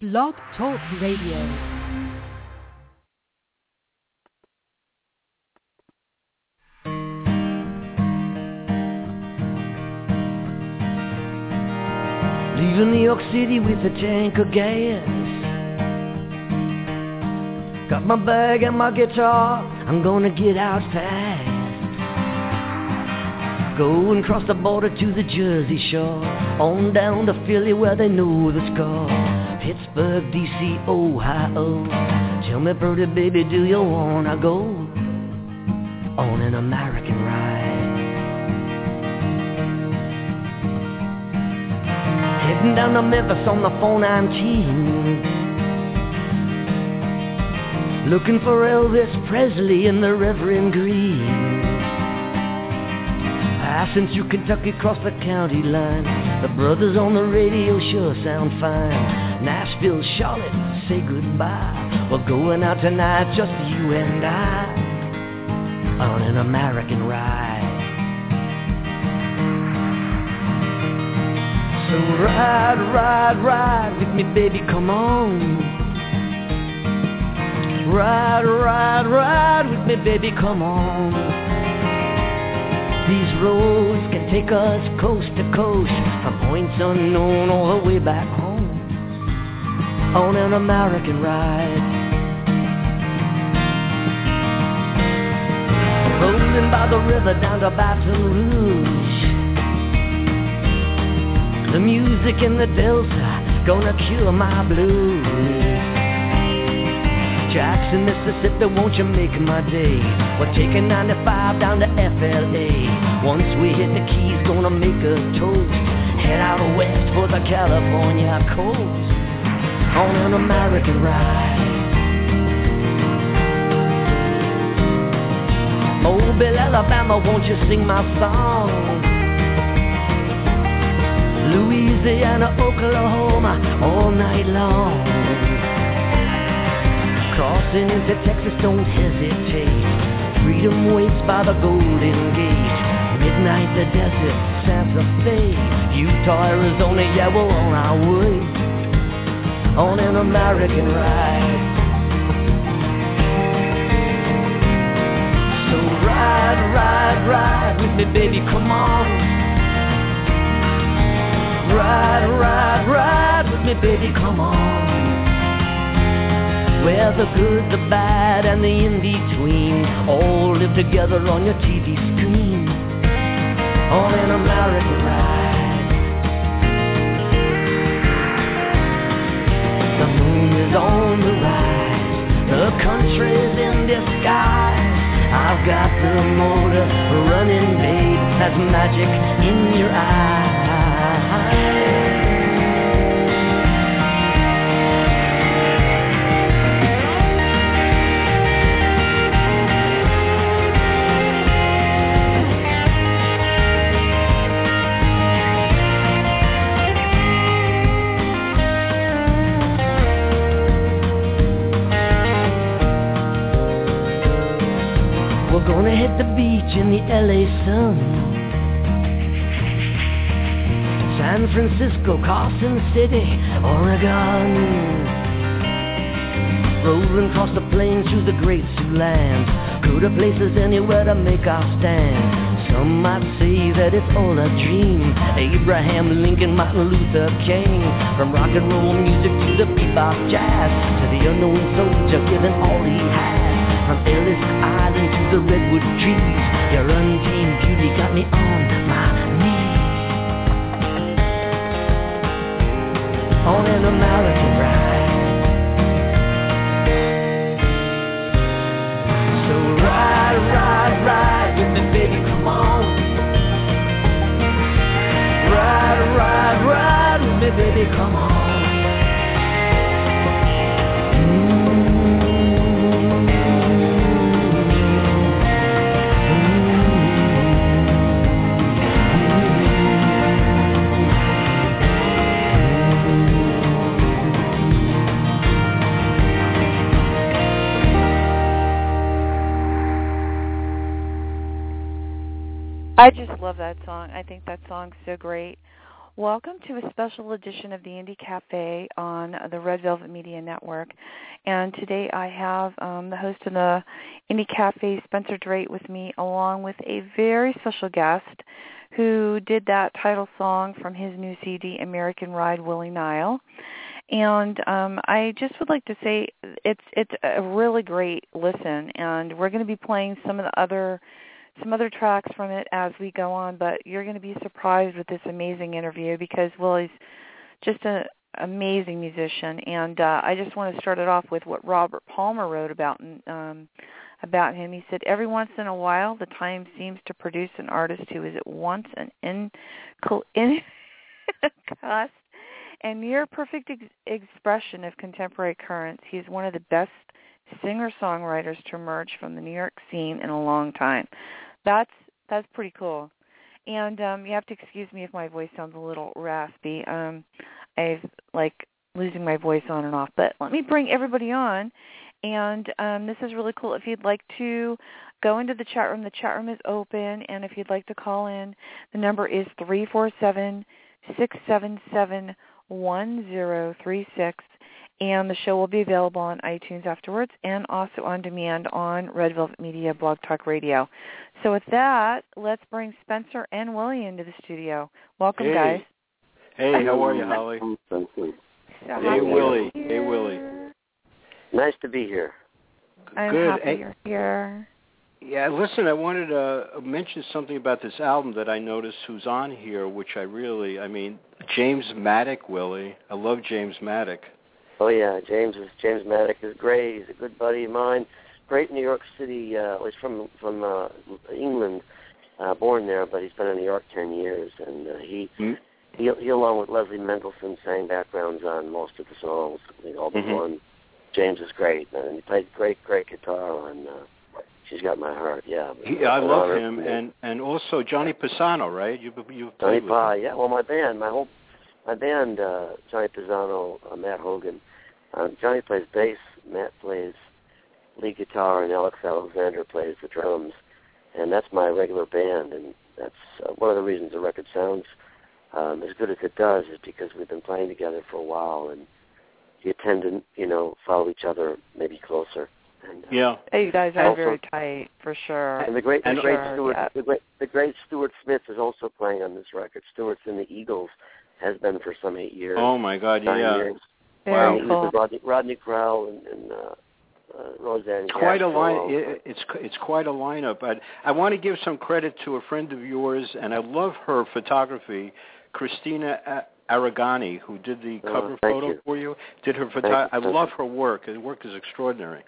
Blog Talk Radio. Leaving New York City with a tank of gas. Got my bag and my guitar, I'm gonna get out fast. Go and cross the border to the Jersey Shore, on down to Philly where they know the score. Pittsburgh, DC, Ohio. Tell me, pretty baby, do you wanna go on an American ride? Heading down to Memphis on the 419. Looking for Elvis Presley and the Reverend Green. Passing through Kentucky across the county line. The brothers on the radio sure sound fine. Nashville, Charlotte, say goodbye. We're going out tonight, just you and I, on an American ride. So ride, ride, ride with me, baby, come on. Ride, ride, ride with me, baby, come on. These roads can take us coast to coast, from points unknown all the way back on an American ride. Rolling by the river down to Baton Rouge. The music in the Delta gonna cure my blues. Jackson, Mississippi, won't you make my day? We're taking 95 down to FLA. Once we hit the keys, gonna make us toast. Head out west for the California coast on an American ride. Mobile, Alabama, won't you sing my song? Louisiana, Oklahoma, all night long. Crossing into Texas, don't hesitate. Freedom waits by the Golden Gate. Midnight, the desert, Santa Fe. Utah, Arizona, yeah, we're on our way. On an American ride. So ride, ride, ride with me, baby, come on. Ride, ride, ride with me, baby, come on. Where the good, the bad, and the in-between all live together on your TV screen on an American ride. Is on the rise, the country's in disguise. I've got the motor running, babe, that's magic in your eyes. We're gonna hit the beach in the LA sun. San Francisco, Carson City, Oregon. Rolling across the plains through the great Sioux lands. Go to places anywhere to make our stand. Some might say that it's all a dream. Abraham Lincoln, Martin Luther King. From rock and roll music to the bebop jazz. To the unknown soldier giving all he had. From Ellis Island to the redwood trees, your untamed beauty got me on my knees. On an American ride. So ride, ride, ride with me, baby, come on. Ride, ride, ride with me, baby, come on. I just love that song. I think that song's so great. Welcome to a special edition of the Indie Cafe on the Red Velvet Media Network. And today I have um, the host of the Indie Cafe, Spencer Drake, with me, along with a very special guest who did that title song from his new CD, American Ride, Willie Nile. And um, I just would like to say it's it's a really great listen, and we're going to be playing some of the other some other tracks from it as we go on, but you're going to be surprised with this amazing interview because Willie's just an amazing musician. And uh, I just want to start it off with what Robert Palmer wrote about um, about him. He said, "Every once in a while, the time seems to produce an artist who is at once an in, in cost and near perfect ex- expression of contemporary currents. He is one of the best." singer-songwriters to emerge from the New York scene in a long time that's that's pretty cool. And um you have to excuse me if my voice sounds a little raspy. Um I've like losing my voice on and off. But let me bring everybody on and um this is really cool. If you'd like to go into the chat room, the chat room is open and if you'd like to call in, the number is three four seven six seven seven one zero three six and the show will be available on iTunes afterwards and also on demand on Red Velvet Media Blog Talk Radio. So with that, let's bring Spencer and Willie into the studio. Welcome, hey. guys. Hey, how are you, Holly? So hey, Willie. Hey, Willie. Nice to be here. I'm Good. happy Hey. you're here. Yeah, listen, I wanted to mention something about this album that I noticed who's on here, which I really, I mean, James Maddock, Willie. I love James Maddock. Oh yeah, James is James Maddock is great. He's a good buddy of mine. Great New York City. Uh, he's from from uh, England, uh, born there, but he's been in New York ten years, and uh, he Mm. he he along with Leslie Mendelson sang backgrounds on most of the songs. I think all but Mhm. one. James is great, and he played great great guitar on. Uh, She's got my heart. Yeah. He, I love him, and and also Johnny Pisano, right? You you Johnny Pie, yeah. Well, my band, my whole, my band, uh, Johnny Pisano, uh, Matt Hogan. Uh, Johnny plays bass, Matt plays lead guitar, and Alex Alexander plays the drums. And that's my regular band, and that's uh, one of the reasons the record sounds um, as good as it does is because we've been playing together for a while, and you tend to, you know, follow each other maybe closer. And, uh, Yeah. Hey, you guys are Also- very tight for sure. and the great, the And- great Sure, Stuart, yeah. the great, the great Stuart Smith is also playing on this record. Stuart's in the Eagles, has been for some eight years. Oh my God, nine yeah. years. Very Wow. And he was cool. Rodney, Rodney Crowell and, and uh, uh, Roseanne. It's quite a line. it- It's it's quite a lineup. I I want to give some credit to a friend of yours, and I love her photography, Cristina A- Arrigoni, who did the Oh, cover thank photo you. for you. Did her photo? I love her work. Her work is extraordinary.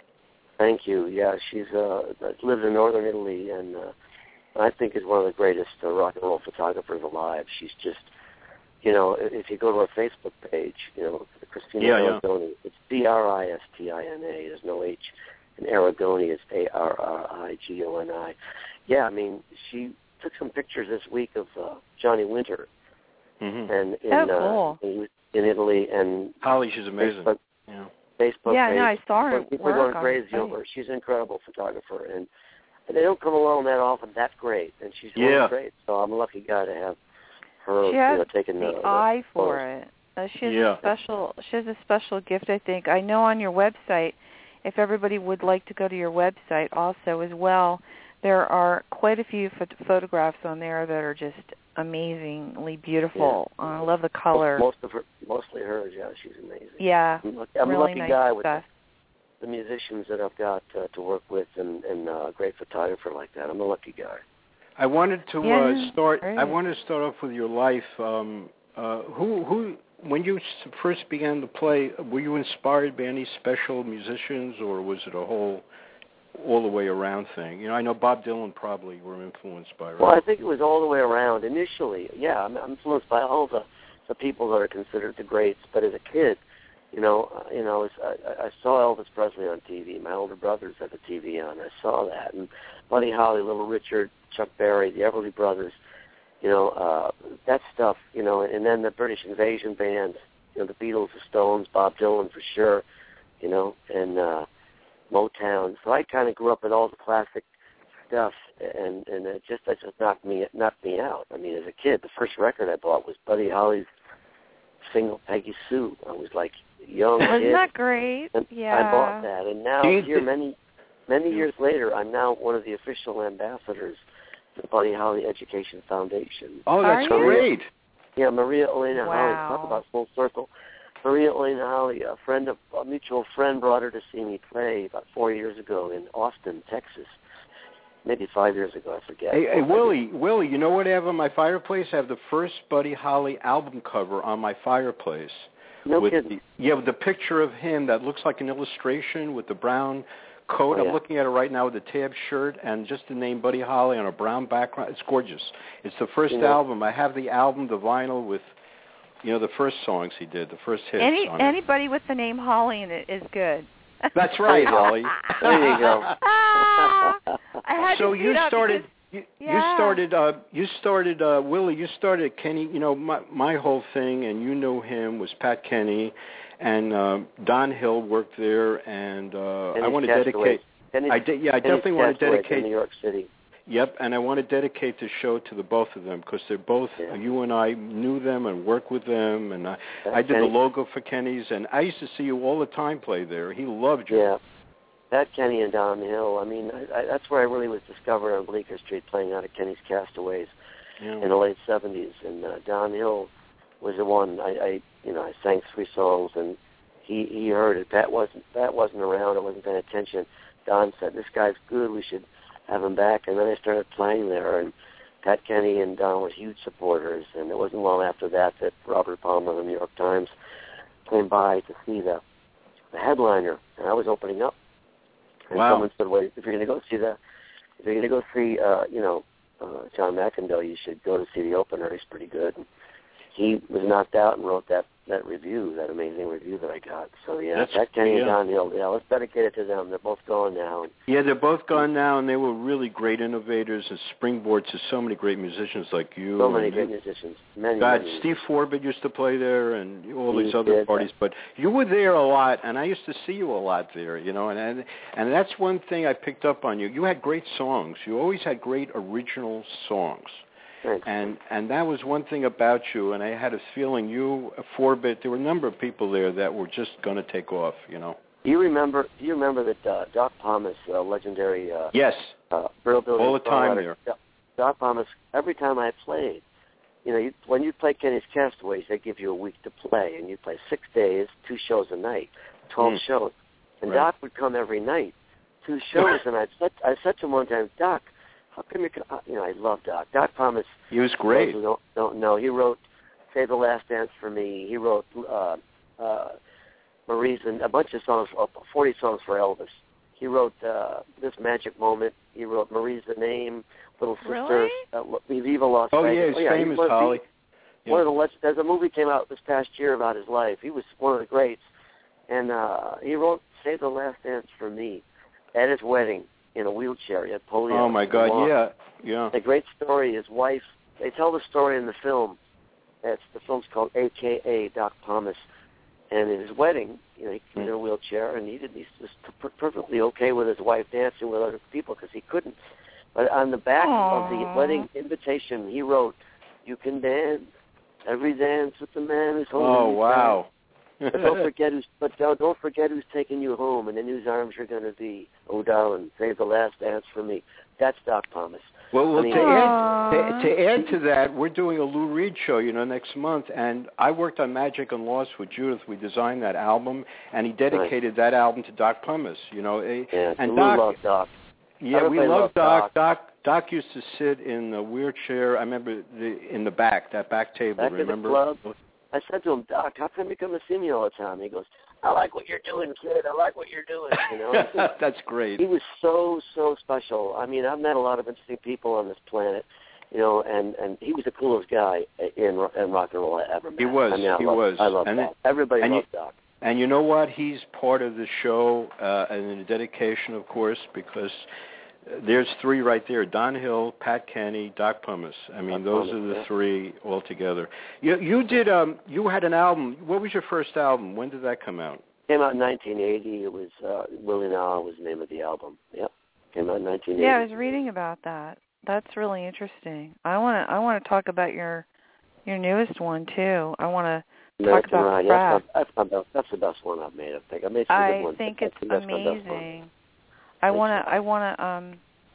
Thank you. Yeah, she's uh, lives in northern Italy, and uh, I think is one of the greatest uh, rock and roll photographers alive. She's just, you know, i- if you go to her Facebook page, you know, Cristina Yeah, yeah. It's D R I S T I N A. There's no H. And Arrigoni is A R R I G O N I. Yeah, I mean, she took some pictures this week of uh, Johnny Winter, hmm and in Oh, cool. uh, in, in Italy, and Holly, she's amazing. Facebook, Yeah. Facebook yeah, page. no, I saw her Well, people work are going crazy over her. She's an incredible photographer, and, and they don't come along that often. That great, and she's Yeah. really great. So I'm a lucky guy to have her, She you has know, taking the the, eye for photos. it. Uh, she has Yeah. a special. She has a special gift. I think. I know on your website, if everybody would like to go to your website also as well, there are quite a few phot- photographs on there that are just amazingly beautiful. Uh, I love the color. Most of her, mostly hers. Yeah, she's amazing. yeah, I'm, lucky, I'm really a lucky nice guy with stuff. the musicians that I've got uh, to work with, and, and uh, a great photographer like that. I'm a lucky guy. I wanted to Yeah, uh, start. great. I wanted to start off with your life. Um, uh, who who when you first began to play, were you inspired by any special musicians, or was it a whole all the way around thing? You know, I know Bob Dylan probably were influenced by. Right? Well, I think it was all the way around. Initially, yeah, I'm I'm influenced by all the the people that are considered the greats. But as a kid, you know, uh, you know, I, I I saw Elvis Presley on TV. My older brothers had the TV on. I saw that, and Buddy Holly, Little Richard, Chuck Berry, the Everly Brothers. You know, uh, that stuff. You know, and then the British Invasion bands. You know, the Beatles, the Stones, Bob Dylan for sure. You know, and uh, Motown. So I kind of grew up with all the classic stuff, and and it just that just knocked me knocked me out. I mean, as a kid, the first record I bought was Buddy Holly's single Peggy Sue. I was like young Wasn't kid. that great? And Yeah. I bought that, and now Do you here many many years later, I'm now one of the official ambassadors to the Buddy Holly Education Foundation. Oh, Are that's you? great. Yeah, Maria Elena Holly. Talk about full circle. Maria Elena Holly, a friend of a mutual friend, brought her to see me play about four years ago in Austin, Texas. Maybe five years ago, I forget. Hey, hey, Willie, Willie, you know what I have on my fireplace? I have the first Buddy Holly album cover on my fireplace. No with kidding. The, yeah, with the picture of him that looks like an illustration with the brown coat. Oh, I'm looking at it right now with the tab shirt and just the name Buddy Holly on a brown background. It's gorgeous. It's the first Yeah. album. I have the album, the vinyl with, you know, the first songs he did, the first hits Any on it. anybody with the name Holly in it is good. That's right, There you go. Holly. There you go. Ah, I had so to you started because- you, you started uh you started uh Willie you started Kenny you know my my whole thing and you know him was Pat Kenny and uh Don Hill worked there and uh I want to dedicate Kenny's, I did yeah I Kenny's definitely want to dedicate New York City. Yep, and I want to dedicate the show to the both of them because they're both. Yeah. You and I knew them and worked with them, and I, I did Kenny. the logo for Kenny's, and I used to see you all the time play there. He loved you. Yeah. That Kenny and Don Hill. I mean, I, I, that's where I really was discovered on Bleecker Street playing out of Kenny's Castaways Yeah. in the late '70s, and uh, Don Hill was the one. I, I, you know, I sang three songs, and he he heard it. Pat wasn't Pat wasn't around. I wasn't paying attention. Don said, "This guy's good. We should have him back." And then I started playing there, and Pat Kenny and Don were huge supporters. And it wasn't long after that that Robert Palmer of the New York Times came by to see the the headliner, and I was opening up. And Wow. someone said, "Wait, if you're going to go see that, if you're going to go see, uh, you know, uh, John McIndoe, you should go to see the opener. He's pretty good." And he was knocked out and wrote that that review, that amazing review that I got. So yeah, That's- Pat Kenny yeah. and Don Hill. Yeah, let's dedicate it to them. They're both gone now. Yeah, they're both gone now, and they were really great innovators and springboards to so many great musicians like you. so many great musicians. Many, God, many. Steve Forbert used to play there, and all these He other did. parties. But you were there a lot, and I used to see you a lot there. You know, and and and that's one thing I picked up on you. You had great songs. You always had great original songs, Thanks. and and that was one thing about you. And I had a feeling you, Forbert, there were a number of people there that were just going to take off. You know. Do you remember? Do you remember that uh, Doc Pomus, uh, legendary uh, Yes. uh, Brill Building All the time there. Doc- Doc Pomus. Every time I played, you know, you, when you play Kenny's Castaways, they give you a week to play, and you play six days, two shows a night, twelve Mm. shows. And Right. Doc would come every night, two shows, and I said, I said to him one time, Doc, how come you? co- uh, You know, I love Doc. Doc Pomus. He was great. who Don't, don't know. He wrote "Save the Last Dance for Me." He wrote uh, uh, Marie's and a bunch of songs, uh, forty songs for Elvis. He wrote uh, "This Magic Moment." He wrote "Marie's the Name," "Little Sister," Really? uh, "Viva Las Oh yeah, Vegas." he's yeah, famous, one of the- Holly. Yeah. One of the leg- there's a movie came out this past year about his life. He was one of the greats, and uh, he wrote "Save the Last Dance for Me" at his wedding in a wheelchair. He had polio. Oh my God, walked. yeah, yeah. The great story, his wife, they tell the story in the film. It's the film's called AKA Doc Pomus. And at his wedding, you know, he hmm. was in a wheelchair, and he did he's just per- perfectly okay with his wife dancing with other people because he couldn't. But on the back of the wedding invitation, he wrote, "You can dance every dance with the man who's holding Oh you wow. tight. But don't forget who's but don't don't forget who's taking you home and in whose arms you're going to be. Oh, darling, save the last dance for me. That's Doc Pomus. Well, well I mean- to, add, to, to add to that, we're doing a Lou Reed show, you know, next month, and I worked on Magic and Loss with Judith. We designed that album, and he dedicated that album to Doc Pomus. You know, eh, Yeah, and Lou Doc, loves Doc. yeah, we love Doc. Doc. Doc. Doc used to sit in the wheelchair. I remember the, in the back, that back table. Back in the remember? club. I said to him, Doc, how come you come to see me all the time? He goes, I like what you're doing, kid. I like what you're doing. You know, That's great. he was so so special. I mean, I've met a lot of interesting people on this planet, you know, and and he was the coolest guy in in rock and roll I ever met. He was, I mean, I he love, was. I love Doc. Everybody and you- Doc. And you know what? He's part of the show, uh, and the dedication, of course, because there's three right there: Don Hill, Pat Kenny, Doc Pomus. I mean, Doc those Pomus, are the yeah. three all together. You you did um you had an album. What was your first album? When did that come out? Came out in 1980. It was uh, Willie Now was the name of the album. Yep. Came out in 1980. Yeah, I was reading about that. That's really interesting. I want to I want to talk about your your newest one too. I want to talk about Ride. Frack. That's, my, that's, my best, that's the best one I've made. I think I made some I good ones. think it's that's, that's best one. amazing. I want to I want to um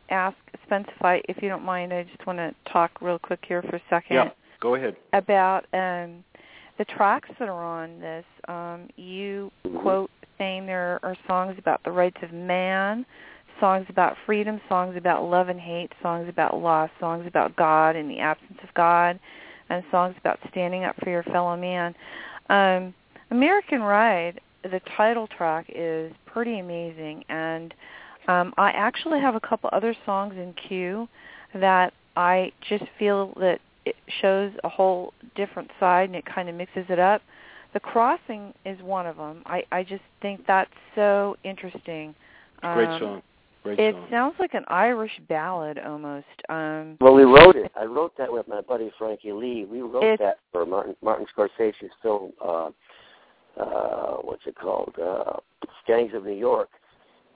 ask Spence if I if you don't mind. I just want to talk real quick here for a second. Yeah, go ahead. about um, the tracks that are on this. Um, you Mhm. quote saying there are songs about the rights of man, songs about freedom, songs about love and hate, songs about loss, songs about God and the absence of God, and songs about standing up for your fellow man. Um, American Ride, the title track is pretty amazing, and um, I actually have a couple other songs in queue that I just feel that it shows a whole different side and it kind of mixes it up. The crossing is one of them. I I just think that's so interesting. Great Um, song. Great It song. sounds like an Irish ballad almost. Um Well, we wrote it. I wrote that with my buddy Frankie Lee. We wrote that for Martin Martin Scorsese's film. Uh, uh, what's it called? Uh, Gangs of New York.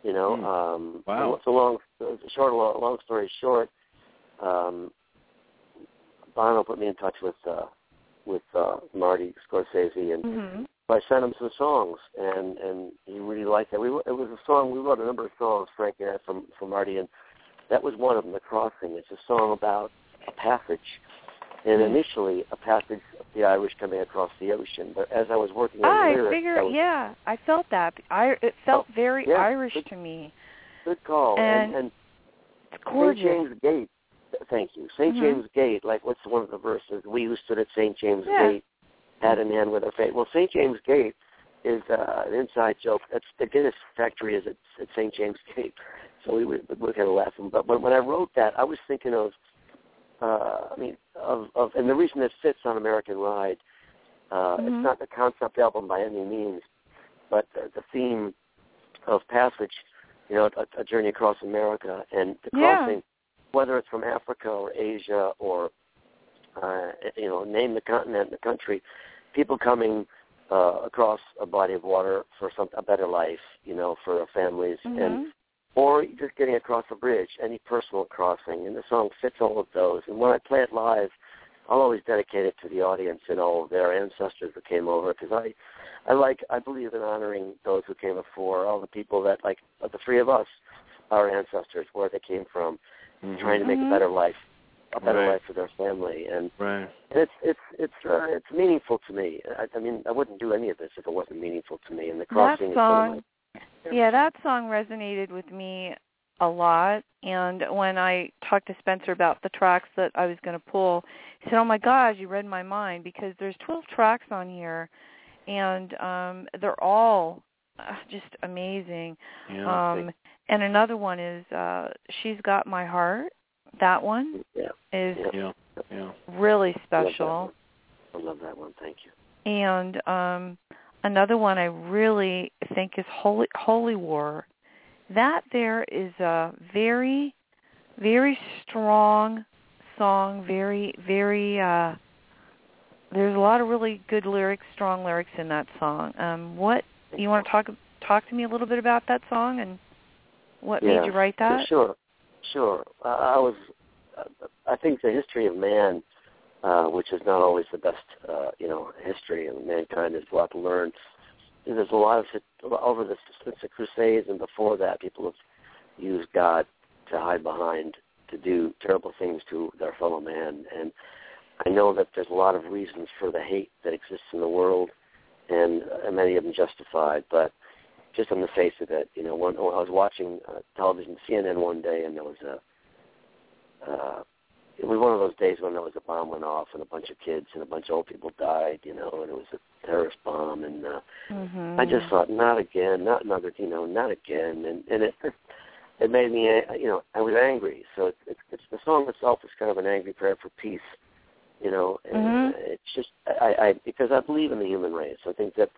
You know. Hmm. Um, Wow. It's a long, it's a short, long, long story short. Um, Bono put me in touch with uh, with uh, Marty Scorsese, and mhm. I sent him some songs, and and he really liked it. We it was a song we wrote a number of songs, Frank and I, from from Marty, and that was one of them. The Crossing. It's a song about a passage, and initially a passage of the Irish coming across the ocean. But as I was working on I the lyrics, figure I was, yeah, I felt that. I it felt Oh, very yeah, Irish good- to me. good call. And and, and St. James Gate. Thank you. saint Mhm. James Gate. Like what's one of the verses? We who stood at St. James Yeah. Gate, hand in hand with our fate. Well, St. James Gate is uh, an inside joke. That's the Guinness factory is at, at St. James Gate. So we would we're kind of laughing. But when, when I wrote that, I was thinking of. Uh, I mean, of, of, and the reason it fits on American Ride, uh, Mhm. it's not the concept album by any means, but the, the theme of passage, you know, a, a journey across America and the Yeah. crossing, whether it's from Africa or Asia or, uh, you know, name the continent, and the country, people coming uh, across a body of water for some a better life, you know, for their families, and Mhm. Or just getting across a bridge, any personal crossing, and the song fits all of those. And when I play it live, I'll always dedicate it to the audience and all of their ancestors that came over, because I, I like, I believe in honoring those who came before, all the people that, like the three of us, our ancestors, where they came from, Mhm. trying to make a better life, a better Right. life for their family, and Right. and it's it's it's uh, it's meaningful to me. I, I mean, I wouldn't do any of this if it wasn't meaningful to me. And the That crossing is one of my Yeah, that song resonated with me a lot. And when I talked to Spencer about the tracks that I was going to pull, he said, "Oh my gosh, you read my mind because there's 12 tracks on here, and um they're all uh, just amazing." Yeah. Um and another one is uh She's Got My Heart. That one yeah. is yeah. Yeah. really I love that special. one. I love that one. Thank you. And um another one I really think is Holy Holy War. That there is a very very strong song, very very uh there's a lot of really good lyrics, strong lyrics in that song. Um what you want to talk talk to me a little bit about that song and what yeah. made you write that? Sure, sure. Uh, I was. Uh, I think the history of man, uh, which is not always the best, uh, you know, history of mankind, is a lot to learn. There's a lot of over the since the Crusades and before that, people have used God to hide behind to do terrible things to their fellow man, and I know that there's a lot of reasons for the hate that exists in the world, and, uh, many of them justified, but just on the face of it, you know, when, when I was watching uh, television, CNN one day, and there was a, uh, it was one of those days when there was a bomb went off, and a bunch of kids and a bunch of old people died, you know, and it was a terrorist bomb, and uh, Mhm. I just thought, not again, not another, you know, not again, and and it it made me, uh, you know, I was angry. So it's it's, it's the song itself is kind of an angry prayer for peace, you know, and Mhm. it's just I, I because I believe in the human race. I think that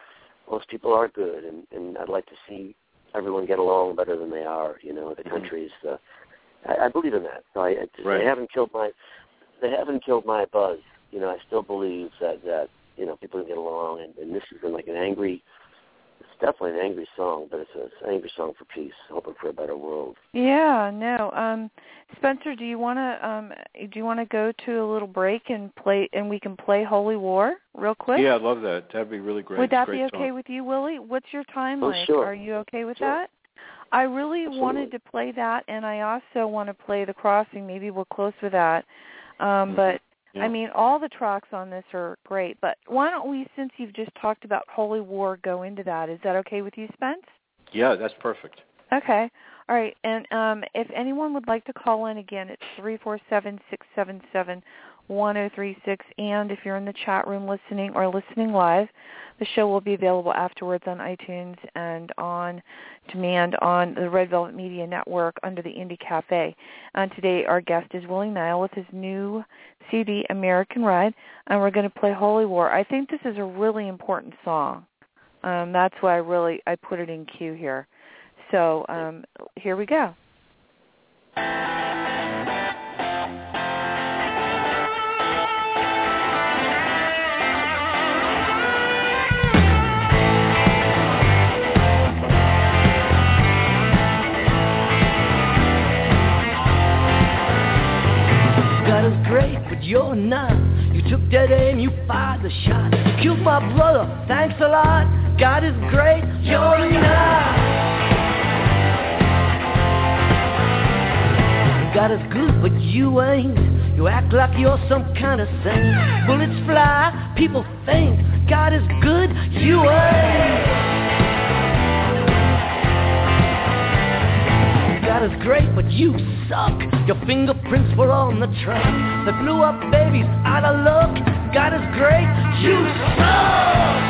most people are good, and and I'd like to see everyone get along better than they are. You know, the Mhm. countries. Uh, I, I believe in that. So I, I Right. they haven't killed my they haven't killed my buzz. You know, I still believe that that you know people can get along, and, and this has been like an angry It's definitely an angry song, but it's an angry song for peace, hoping for a better world. Yeah, no. Um Spencer, do you want to um do you want to go to a little break and play and we can play Holy War real quick? Yeah, I love that. That'd be really great. Would that great be okay song. with you, Willie? What's your time Oh, like? sure. Are you okay with Sure. that? I really Absolutely. wanted to play that and I also want to play The Crossing. Maybe we'll close with that. Um Mhm. but Yeah. I mean, all the tracks on this are great, but why don't we, since you've just talked about Holy War, go into that? Is that okay with you, Spence? yeah, that's perfect. Okay. All right. And um, if anyone would like to call in again, it's three four seven six seven seven one zero three six. And if you're in the chat room listening or listening live, the show will be available afterwards on iTunes and on demand on the Red Velvet Media Network under the Indie Cafe. And today our guest is Willie Nile with his new CD, American Ride, and we're going to play Holy War. I think this is a really important song. Um, that's why I really I put it in queue here. So um, here we go. Is great, but you're not. You took that aim, you fired the shot. You killed my brother, thanks a lot. God is great, you're not. God is good, but you ain't. You act like you're some kind of saint. Bullets fly, people think. God is good, you ain't. God is great, but you suck. Your fingerprints were on the truck that blew up babies out of luck. God is great, you suck.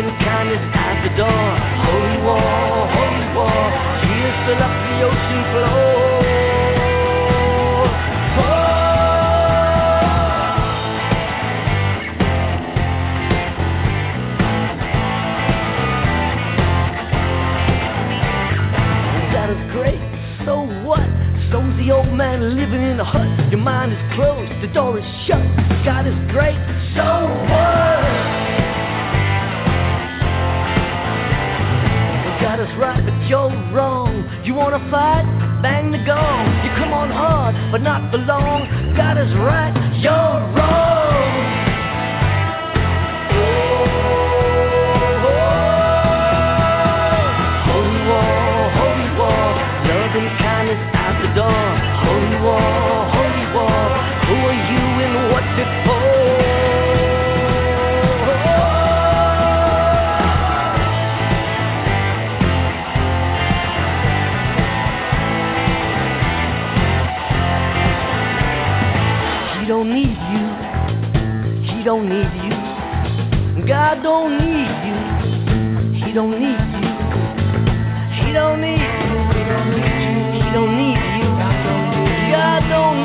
Kindness at the door. Holy war, holy war, tears fill up the ocean floor. Man living in a hut. Your mind is closed, the door is shut. God is great. So what? God is right, but you're wrong. You wanna fight? Bang the gong. You come on hard, but not for long. God is right, you're wrong. War, holy war, who are you and what's it for? He don't need you. He don't need you. God don't need you. He don't need you. He don't need my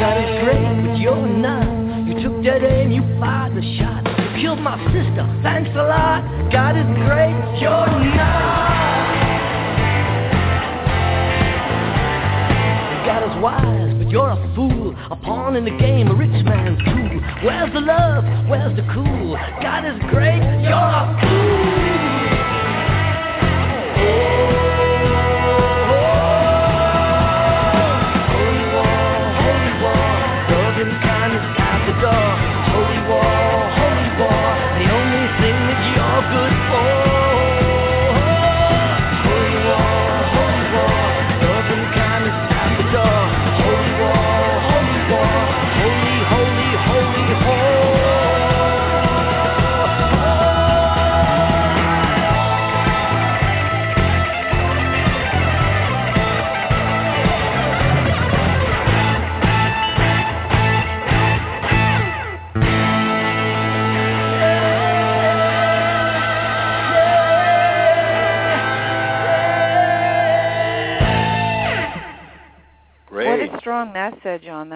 god, you're none. You took that in, you fired the shot. You killed my sister, thanks a lot. Is wise, but you're a fool. A pawn in the game, a rich man's tool. Where's the love? Where's the cool? God is great, you're a fool.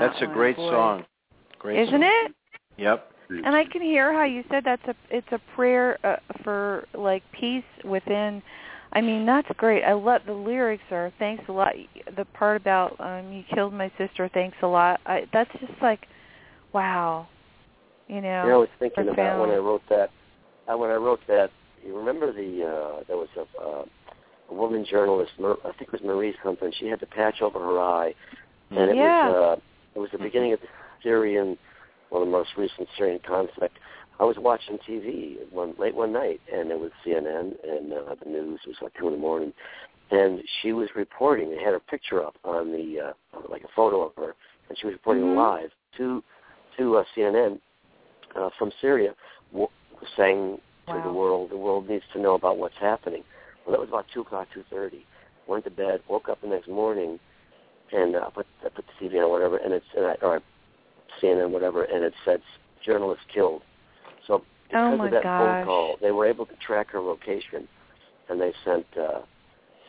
That. That's a great boy. song. Great Isn't song. it? Yep. And I can hear how you said that's a it's a prayer uh, for like peace within. I mean, that's great. I love the lyrics are thanks a lot. The part about um you killed my sister, thanks a lot. I that's just like wow. You know. You know, I was thinking about when I wrote that. Uh, when I wrote that, you remember the uh, there was a, uh, a woman journalist, I think it was Marie something. She had the patch over her eye, and it Yeah. was uh, it was the beginning of the Syrian, well, the most recent Syrian conflict. I was watching TV one late one night, and it was CNN and uh, the news. Was like two in the morning, and she was reporting. They had her picture up on the uh, like a photo of her, and she was reporting Mhm. live to to uh, CNN uh, from Syria, w- saying to Wow. the world, the world needs to know about what's happening. Well, that was about two o'clock, two thirty. Went to bed, woke up the next morning, and uh, put I put the TV on or whatever, and it's and I, or CNN whatever, and it said journalist killed. So because Oh of that gosh. phone call, they were able to track her location, and they sent uh,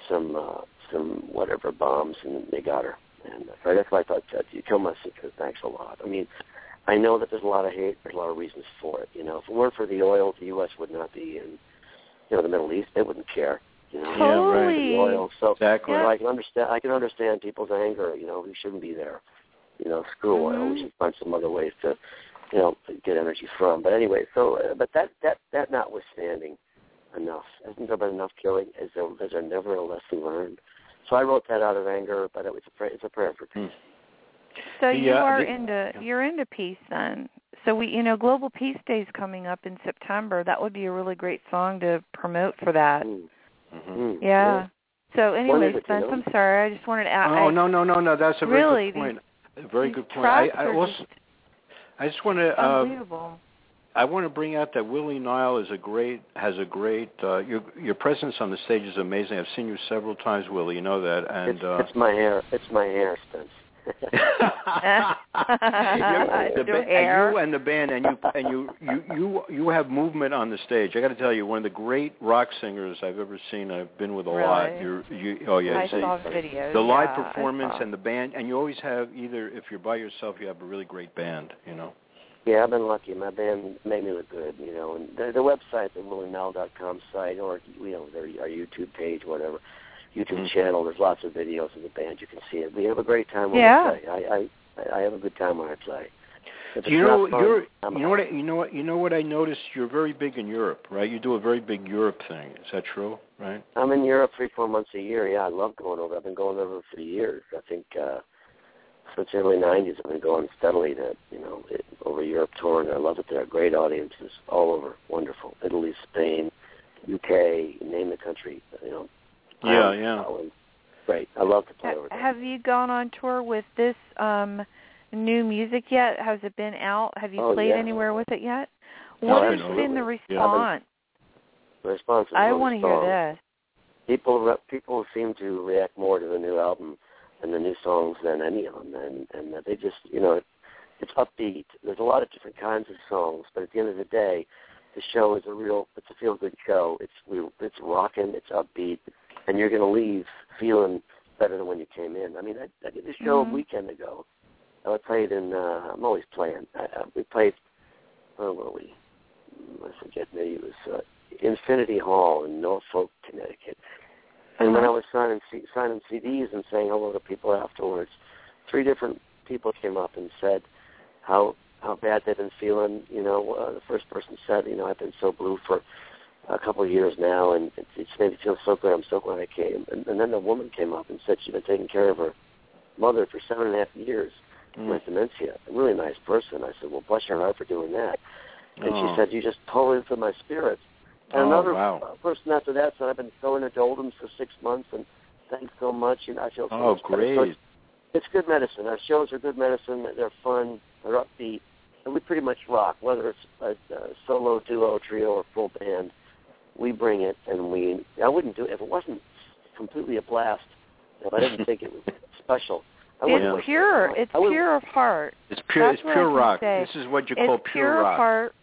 some uh, some whatever bombs, and they got her. And uh, that's why I thought uh, you killed my sister. Thanks a lot. I mean, I know that there's a lot of hate. There's a lot of reasons for it. You know, if it weren't for the oil, the U.S. would not be in, you know, the Middle East. They wouldn't care. You know, Yeah, right. for the oil. So, Exactly. you know, I can understand. I can understand people's anger. You know, we shouldn't be there. You know, screw oil. Mhm. We should find some other ways to, you know, get energy from. But anyway, so uh, but that that that notwithstanding, enough. Hasn't there been enough killing? Is there is there never a lesson learned? So I wrote that out of anger, but it was a prayer, it's a prayer for peace. So The, you uh, are the- into you're into peace then. So we you know Global Peace Day is coming up in September. That would be a really great song to promote for that. Mm. Mhm. Mm. Yeah. So When anyway, Spence. I'm sorry. I just wanted to ask. Oh no no no no! That's a very Really, good point. these- a very these good point. I, I are also just I just want to uh, unbelievable. I want to bring out that Willie Nile is a great has a great uh, your your presence on the stage is amazing. I've seen you several times, Willie. You know that, and it's, uh, it's my hair. It's my hair, Spence. You're- the Your ba- uh, and you and the band and you and you you you you have movement on the stage. I got to tell you, one of the great rock singers I've ever seen. I've been with a lot. Really? You're, you oh yeah, I you see, saw videos. the live yeah, performance and the band, and you always have either if you're by yourself, you have a really great band. You know. yeah, I've been lucky. My band made me look good, you know. And the, the website, the willienile.com site, or you know, their our YouTube page, whatever, YouTube Mhm. channel. There's lots of videos of the band. You can see it. We have a great time when Yeah. we play. I, I I have a good time when I play. If you know fun, you're I'm you know what I, you know what you know what I noticed. You're very big in Europe, right? You do a very big Europe thing. Is that true? Right. I'm in Europe three, four months a year. Yeah, I love going over. I've been going over for years. I think uh since the early '90s, I've been going steadily to you know it, over Europe touring. I love it there. Great audiences all over. Wonderful. Italy, Spain, UK, name the country. You know. Yeah, Ireland, yeah. Scotland. Great. I love to play Ha- over there. Have you gone on tour with this um new music yet? Has it been out? Have you Oh, played yeah. anywhere with it yet? No, What I've has been been the over it. Yeah, response? The response is I really want to strong. hear this. people people seem to react more to the new album and the new songs than any of them, and and they just you know it, it's upbeat. There's a lot of different kinds of songs, but at the end of the day, the show is a real it's a feel good show. It's we it's rocking, it's upbeat, and you're going to leave feeling better than when you came in. I mean, I, I did the show Mhm. a weekend ago. I played in. Uh, I'm always playing. I, I, we played. Where were we? I forget. Maybe it was uh, Infinity Hall in Norfolk, Connecticut. And when I Uh-huh. was signing C- signing CDs and saying hello to people afterwards, three different people came up and said how how bad they've been feeling. You know, uh, the first person said, you know, I've been so blue for a couple of years now, and it's, it's made me feel so good. I'm so glad I came. And, and then the woman came up and said she'd been taking care of her mother for seven and a half years Mm. with dementia. A really nice person. I said, well, bless your heart for doing that. And Oh. she said, you just totally lifted my spirits. And Oh, another wow. person after that said, I've been going to Doldens for six months, and thanks so much. You know, I feel so Oh, much better. So great. it's, it's good medicine. Our shows are good medicine. They're fun. They're upbeat. And we pretty much rock, whether it's a, a solo, duo, trio, or full band. We bring it, and we. I wouldn't do it if it wasn't completely a blast. If I didn't think it was special, I wouldn't It's waste pure. it. It's I wouldn't- pure of heart. It's pure. That's it's pure rock. say. This is what you it's call pure rock. of heart.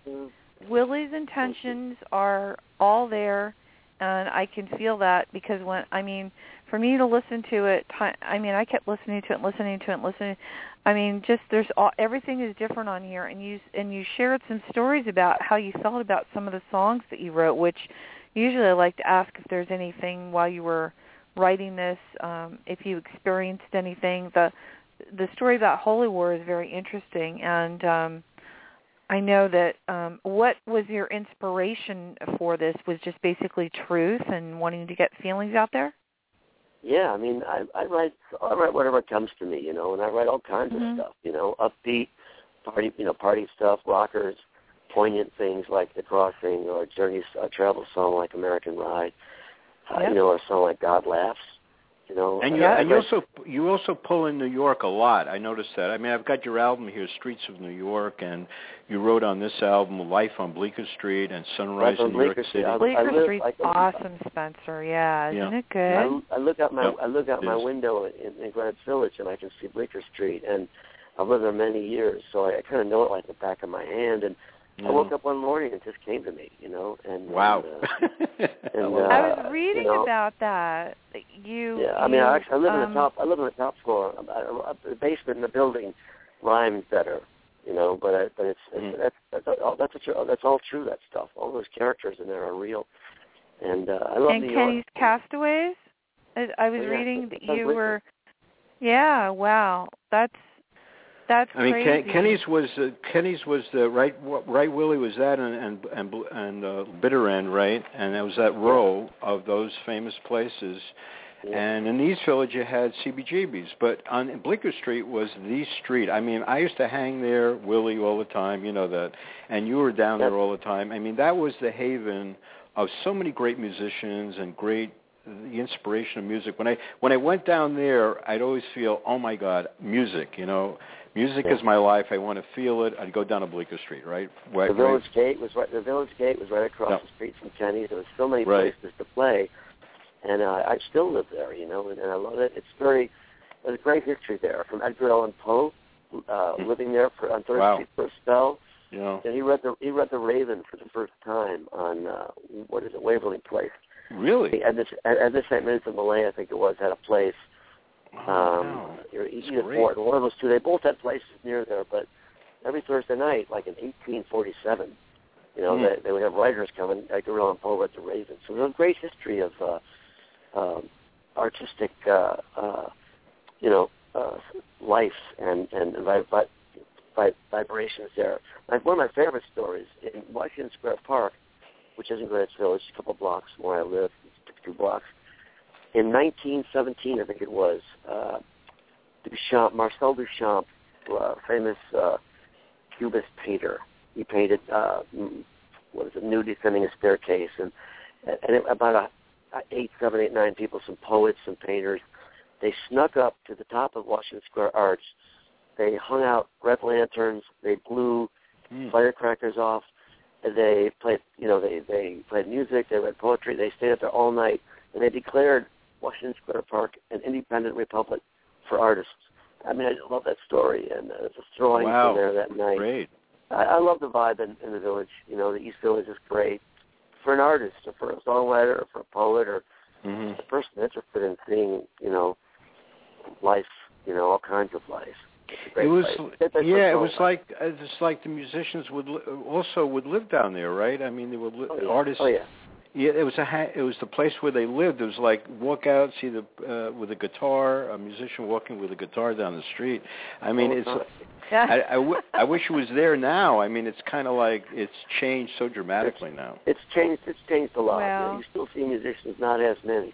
Willie's intentions are all there, and I can feel that because when I mean, for me to listen to it, I mean, I kept listening to it, and listening to it, and listening. I mean, just there's all, everything is different on here, and you and you shared some stories about how you felt about some of the songs that you wrote, which usually I like to ask if there's anything while you were writing this, um, if you experienced anything. The the story about Holy War is very interesting, and um, I know that um, what was your inspiration for this was just basically truth and wanting to get feelings out there. Yeah, I mean, I, I write I write whatever comes to me, you know, and I write all kinds mm-hmm. of stuff, you know, upbeat, party, you know, party stuff, rockers, poignant things like The Crossing or Journey, a travel song like American Ride, uh, you know, or a song like God Laughs. You know, and you yeah, and you also you also pull in New York a lot. I noticed that. I mean, I've got your album here, Streets of New York, and you wrote on this album Life on Bleecker Street and Sunrise in New York City. I, Bleecker I live, Street's I, awesome, Spencer. Yeah, isn't it good? I, I look out my Yep, I look out my is. window in, in Greenwich Village and I can see Bleecker Street, and I've lived there many years, so I, I kind of know it like the back of my hand. And I woke up one morning and it just came to me, you know. And Wow. And, uh, I and, love uh, I was reading you know, about that. You. Yeah, I mean, you, I actually I live in um, the top. I live in the top floor. I, I, the basement in the building rhymes better, you know. But I, but it's, it's Mm. that's that's all, that's what you're, that's all true. That stuff. All those characters in there are real. And uh, I love and New Kenny's York. Castaways. I, I was Oh, yeah, reading that- that you wicked. were. Yeah. Wow. That's that's I mean, crazy. Ken, Kenny's was uh, Kenny's was the right right Willie was that and and and, and uh, Bitter End right, and it was that row of those famous places. Yeah. And in East Village, you had CBGB's, but on Bleecker Street was the street. I mean, I used to hang there, Willie, all the time. You know that, and you were down there all the time. I mean, that was the haven of so many great musicians and great the inspiration of music. When I when I went down there, I'd always feel, oh my God, music. You know, music Yeah. is my life. I want to feel it. I'd go down to Bleecker Street, right? right The Village Gate was right. The Village Gate was right across Yeah. the street from Kenny's. There was so many Right. places to play, and uh, I still live there, you know, and, and I love it. It's very. There's a great history there from Edgar Allan Poe, uh, Hmm. living there for on Third Wow. Street for a spell. Know, And he read the he read the Raven for the first time on uh, what is it Waverly Place. really. And this and this St. Vincent Millay, I think it was, had a place. Oh, Um, That's either great. Fort, one of those two. They both had places near there, but every Thursday night, like in 1847, you know, Hmm. they, they would have writers coming, and Edgar Allan Poe read the Raven. So there's a great history of uh, um, artistic, uh, uh, you know, uh, life and and vi- vi- vi- vibrations there. Like one of my favorite stories in Washington Square Park, which is in Greenwich Village, it's a couple blocks from where I live, two blocks. In 1917, I think it was, uh, Duchamp, Marcel Duchamp, uh, famous uh, Cubist painter. He painted uh, mm, what is it, nude descending a staircase, and and it, about a, eight, seven, eight, nine people, some poets, some painters. They snuck up to the top of Washington Square Arch. They hung out red lanterns. They blew Hmm. firecrackers off. They played, you know, they they played music. They read poetry. They stayed up there all night, and they declared Washington Square Park an independent republic for artists. I mean, I love that story, and uh, a throwing Wow. there that night. Great. I, I love the vibe in, in the village. You know, the East Village is great for an artist, or for a songwriter, or for a poet, or hmm a person interested in seeing, you know, life. You know, all kinds of life. It's a great It was place. Yeah, it was like it's like the musicians would li- also would live down there, right? I mean, they would li- oh, yeah. artists. Oh yeah. Yeah, it was a ha- it was the place where they lived. It was like walk out, see the uh, with a guitar, a musician walking with a guitar down the street. I mean, All it's the time. Yeah. I, I, w- I wish it was there now. I mean, it's kind of like it's changed so dramatically now. It's changed. It's changed a lot. Well- You, know, you still see musicians, not as many.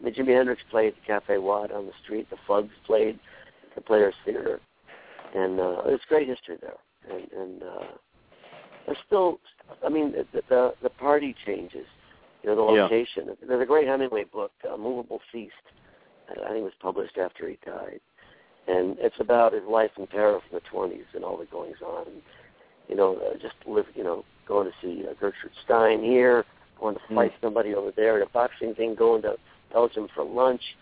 I mean, Jimi Hendrix played at Cafe Wha on the street. The Fugs played at the Players Theater, and uh, there's great history there. And, and uh, there's still, I mean, the the, the party changes. You know, the Yeah. location. There's a great Hemingway book, uh, Movable Feast. I think it was published after he died, and it's about his life in Paris in the 20s and all the goings on. And, you know, uh, just live, you know, going to see uh, Gertrude Stein here, going to fight somebody over there at a boxing thing, going to Belgium for lunch.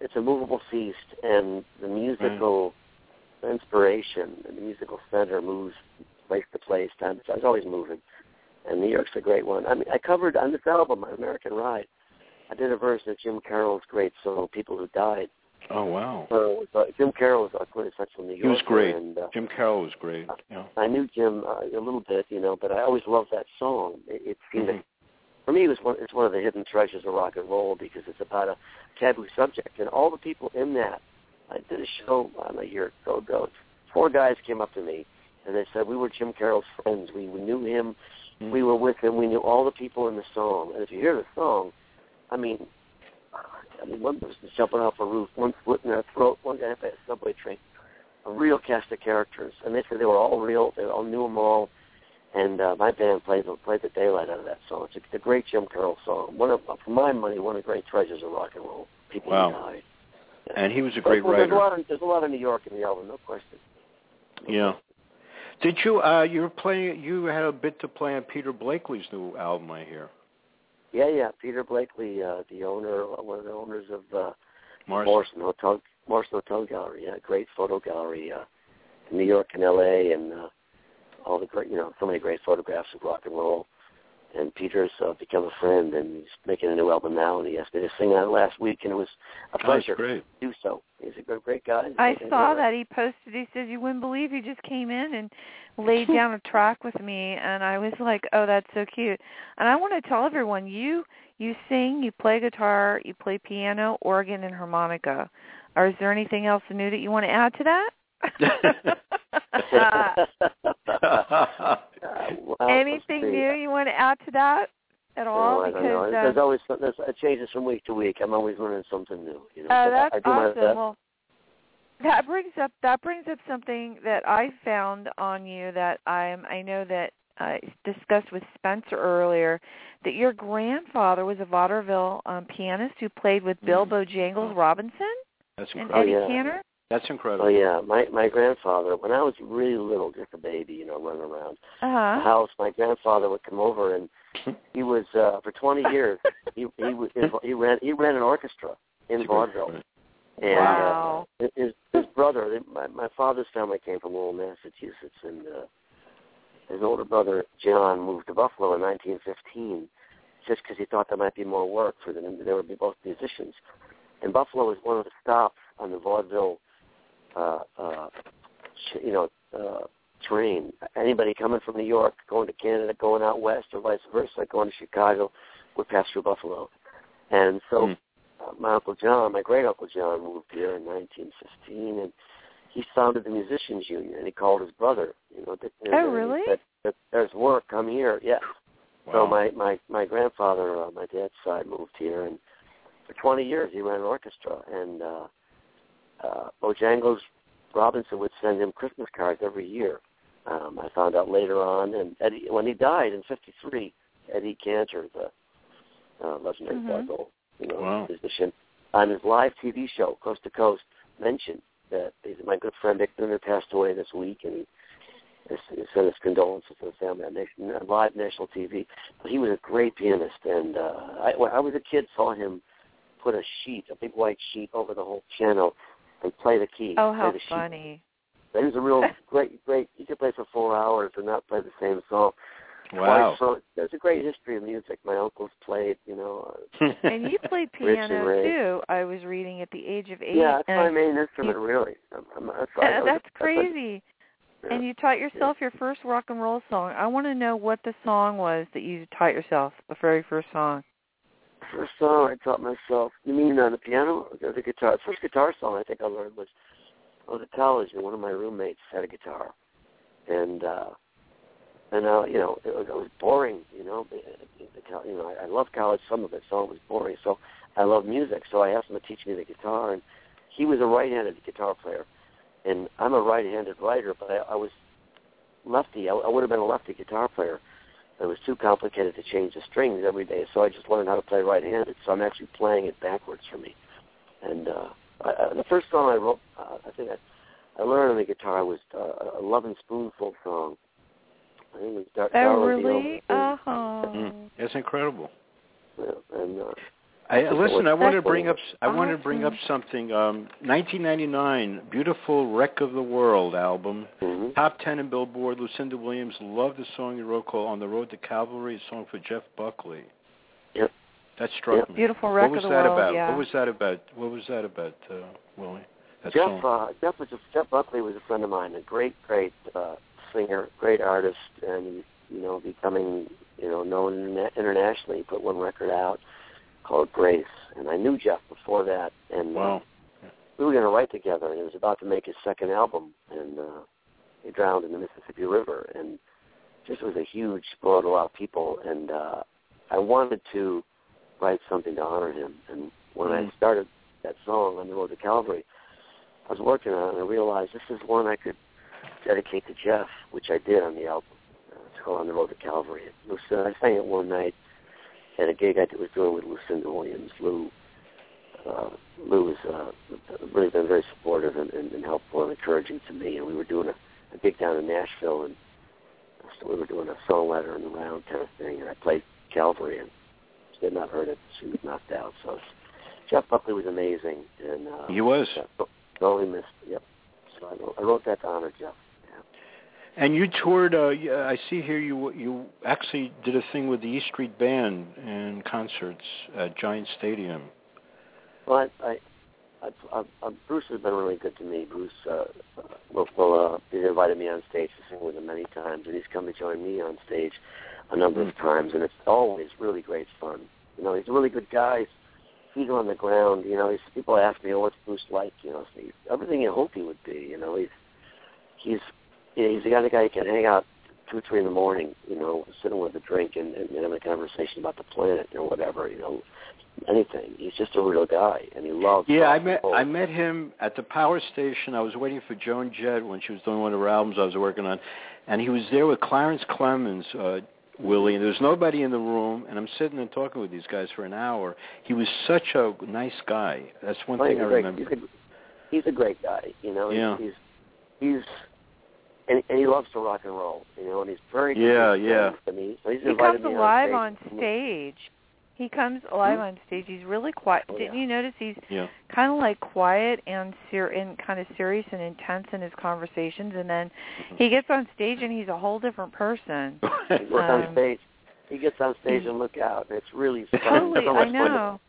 It's a movable feast, and the musical inspiration and the musical center moves place to place, time to time. It's always moving. And New York's a great one. I mean, I covered on this album, American Ride. I did a version of Jim Carroll's great song, "People Who Died." Oh wow! So uh, Jim Carroll was a quintessential New Yorker. He was great. And, uh, Jim Carroll was great. Yeah. I knew Jim uh, a little bit, you know, but I always loved that song. It, it seemed Mhm. to, for me, it was one. It's one of the hidden treasures of rock and roll because it's about a taboo subject, and all the people in that. I did a show um, a year ago. ago. Four guys came up to me, and they said we were Jim Carroll's friends. We knew him. Mhm. We were with him. We knew all the people in the song. And if you hear the song, I mean, I mean, one person jumping off a roof, one foot in their throat, one guy at a subway train. A real cast of characters, and they said they were all real. They all knew them all, and uh, my band played the, played the daylight out of that song. It's a, it's a great Jim Carroll song. One of, for my money, one of the great treasures of rock and roll. People Wow. died. And he was a great Well, There's a writer. lot of there's a lot of New York in the album, no question. Yeah. Did you uh you were playing you had a bit to play on Peter Blachley's new album I hear. Yeah, yeah. Peter Blachley, uh, the owner, one of the owners of uh, Mars. Morrison Hotel, Morrison Hotel Gallery, yeah, great photo gallery uh, in New York and L.A. and uh, all the great, you know, so many great photographs of rock and roll. And Peter's uh, become a friend, and he's making a new album now, and he asked me to sing on it last week, and it was a pleasure great. to do so. He's a great, great guy. I saw that he posted. He says, "You wouldn't believe he just came in and laid down a track with me," and I was like, "Oh, that's so cute." And I want to tell everyone, you you sing, you play guitar, you play piano, organ, and harmonica. Or is there anything else new that you want to add to that? Uh, well, anything new you want to add to that at all? No, I don't because know. uh, There's always there's, it changes from week to week. I'm always learning something new. You know, Oh, but I- that's I do my awesome. Well, that brings up that brings up something that I found on you that I'm I know that I discussed with Spencer earlier that your grandfather was a vaudeville um, pianist who played with Bill Mm. Bojangles Robinson That's and incredible. Eddie yeah. Cantor. That's incredible. Oh yeah, my my grandfather. When I was really little, just a baby, you know, running around Uh the house, my grandfather would come over, and he was uh for 20 years. he he was he ran he ran an orchestra in vaudeville. And Wow. uh, his his brother, my my father's family came from Lowell, Massachusetts, and uh, his older brother John moved to Buffalo in 1915, just because he thought there might be more work for them. They would be both musicians, and Buffalo was one of the stops on the vaudeville, uh, uh, you know, uh, train. Anybody coming from New York, going to Canada, going out west, or vice versa, going to Chicago, would pass through Buffalo, and so Hmm. uh, my uncle John, my great uncle John, moved here in 1915, and he founded the Musicians Union, and he called his brother. You know, that, Oh, and really? said, "There- "There's work. Come here." Yes. So my my my grandfather, uh, my dad's side, moved here, and for 20 years he ran an orchestra. And uh, uh, Bojangles Robinson would send him Christmas cards every year. Um, I found out later on, and Eddie, when he died in '53, Eddie Cantor, the uh, legendary Mhm. vaudeville, you know, Wow. musician, on his live TV show, Coast to Coast, mentioned that he's- my good friend Dick Linder passed away this week, and he he sent his condolences to the family on, nation, live national TV. But he was a great pianist, and uh, I, when I was a kid, saw him put a sheet, a big white sheet, over the whole piano and play the keys. Oh, play how the sheet. funny! He was a real great, great. You could play for four hours and not play the same song. Wow. Twice. So there's a great history of music. My uncles played, you know. Uh, And you played Rich and piano too. I was reading at the age of eight. yeah, that's my main instrument, really. I'm, I'm, that's, I- I was- that's that's crazy. Yeah. And you taught yourself your first rock and roll song. I want to know what the song was that you taught yourself, the very first song. First song I taught myself. You mean on the piano or the guitar? First guitar song I think I learned was I was at college and one of my roommates had a guitar, and uh, and uh, you know it was, it was boring. You know, the, the, you know I, I love college. Some of it, so it was boring. So I love music. So I asked him to teach me the guitar, and he was a right-handed guitar player, and I'm a right-handed writer, but I, I was lefty. I, I would have been a lefty guitar player. It was too complicated to change the strings every day, so I just learned how to play right-handed. So I'm actually playing it backwards for me. And uh, I, I, the first song I wrote, uh, I think I, I learned on the guitar was uh, a Lovin' Spoonful song. I think it was Dar- Oh, Darla really? Uh huh. Mm. That's incredible. Yeah, and uh, I, listen, I wanted to bring up. I wanted to bring up something. Um, 1999, "Beautiful Wreck of the World" album, hmm top ten in Billboard. Lucinda Williams loved the song you wrote called "On the Road to Calvary," a song for Jeff Buckley. Yep. That struck Yep. me. Beautiful wreck what was of the that world. about? Yeah. What was that about? What was that about, uh, Willie? That Jeff, song. uh, Jeff was a, Jeff Buckley was a friend of mine, a great, great uh, singer, great artist, and you know, becoming you know known interna- internationally. He put one record out called Grace, and I knew Jeff before that, and uh, Wow. we were going to write together, and he was about to make his second album, and uh, he drowned in the Mississippi River, and just was a huge blow to a lot of people, and uh, I wanted to write something to honor him, and when Mm. I started that song on the road to Calvary, I was working on it, and I realized this is one I could dedicate to Jeff, which I did on the album. Uh, it's called On the Road to Calvary. Lucinda, I sang it one night at a gig I was doing with Lucinda Williams. Lou, uh, Lou was uh, really been very supportive and, and, and helpful and encouraging to me. And we were doing a, a gig down in Nashville, and so we were doing a songwriter in the round kind of thing. And I played Calvary, and she had not heard it. She was knocked out. So Jeff Buckley was amazing, and uh, He was. yeah, totally missed. Yep. So I wrote, I wrote that to honor Jeff. And you toured. Uh, I see here you you actually did a thing with the E Street Band and concerts at Giant Stadium. Well, I, I, I, I, Bruce has been really good to me. Bruce uh, will uh, he's invited me on stage to sing with him many times, and he's come to join me on stage a number of times, and it's always really great fun. You know, he's a really good guy. He's feet on the ground. You know, he's, people ask me, "Oh, what's Bruce like?" You know, so everything you hope he would be. You know, he's he's you know, he's the kind of guy you can hang out two, or three in the morning. You know, sitting with a drink and, and having a conversation about the planet or whatever. You know, anything. He's just a real guy, and he loves. Yeah, I met. I met him at the power station. I was waiting for Joan Jett when she was doing one of her albums I was working on, and he was there with Clarence Clemons, uh, Willie, and there was nobody in the room. And I'm sitting and talking with these guys for an hour. He was such a nice guy. That's one Oh, thing I great, remember. He's a, he's a great guy. You know, Yeah. he's, he's and, and he loves to rock and roll. You know, and he's very Yeah, yeah. To me. So he's He invited comes me alive on on stage. He comes alive Hmm? on stage. He's really quiet. Oh, Didn't yeah. you notice he's Yeah. kind of like quiet and ser- and kind of serious and intense in his conversations, and then Mm-hmm. he gets on stage and he's a whole different person. He gets on Um, stage. He gets on stage and look out, and it's really fun. Totally, so much I fun to- know.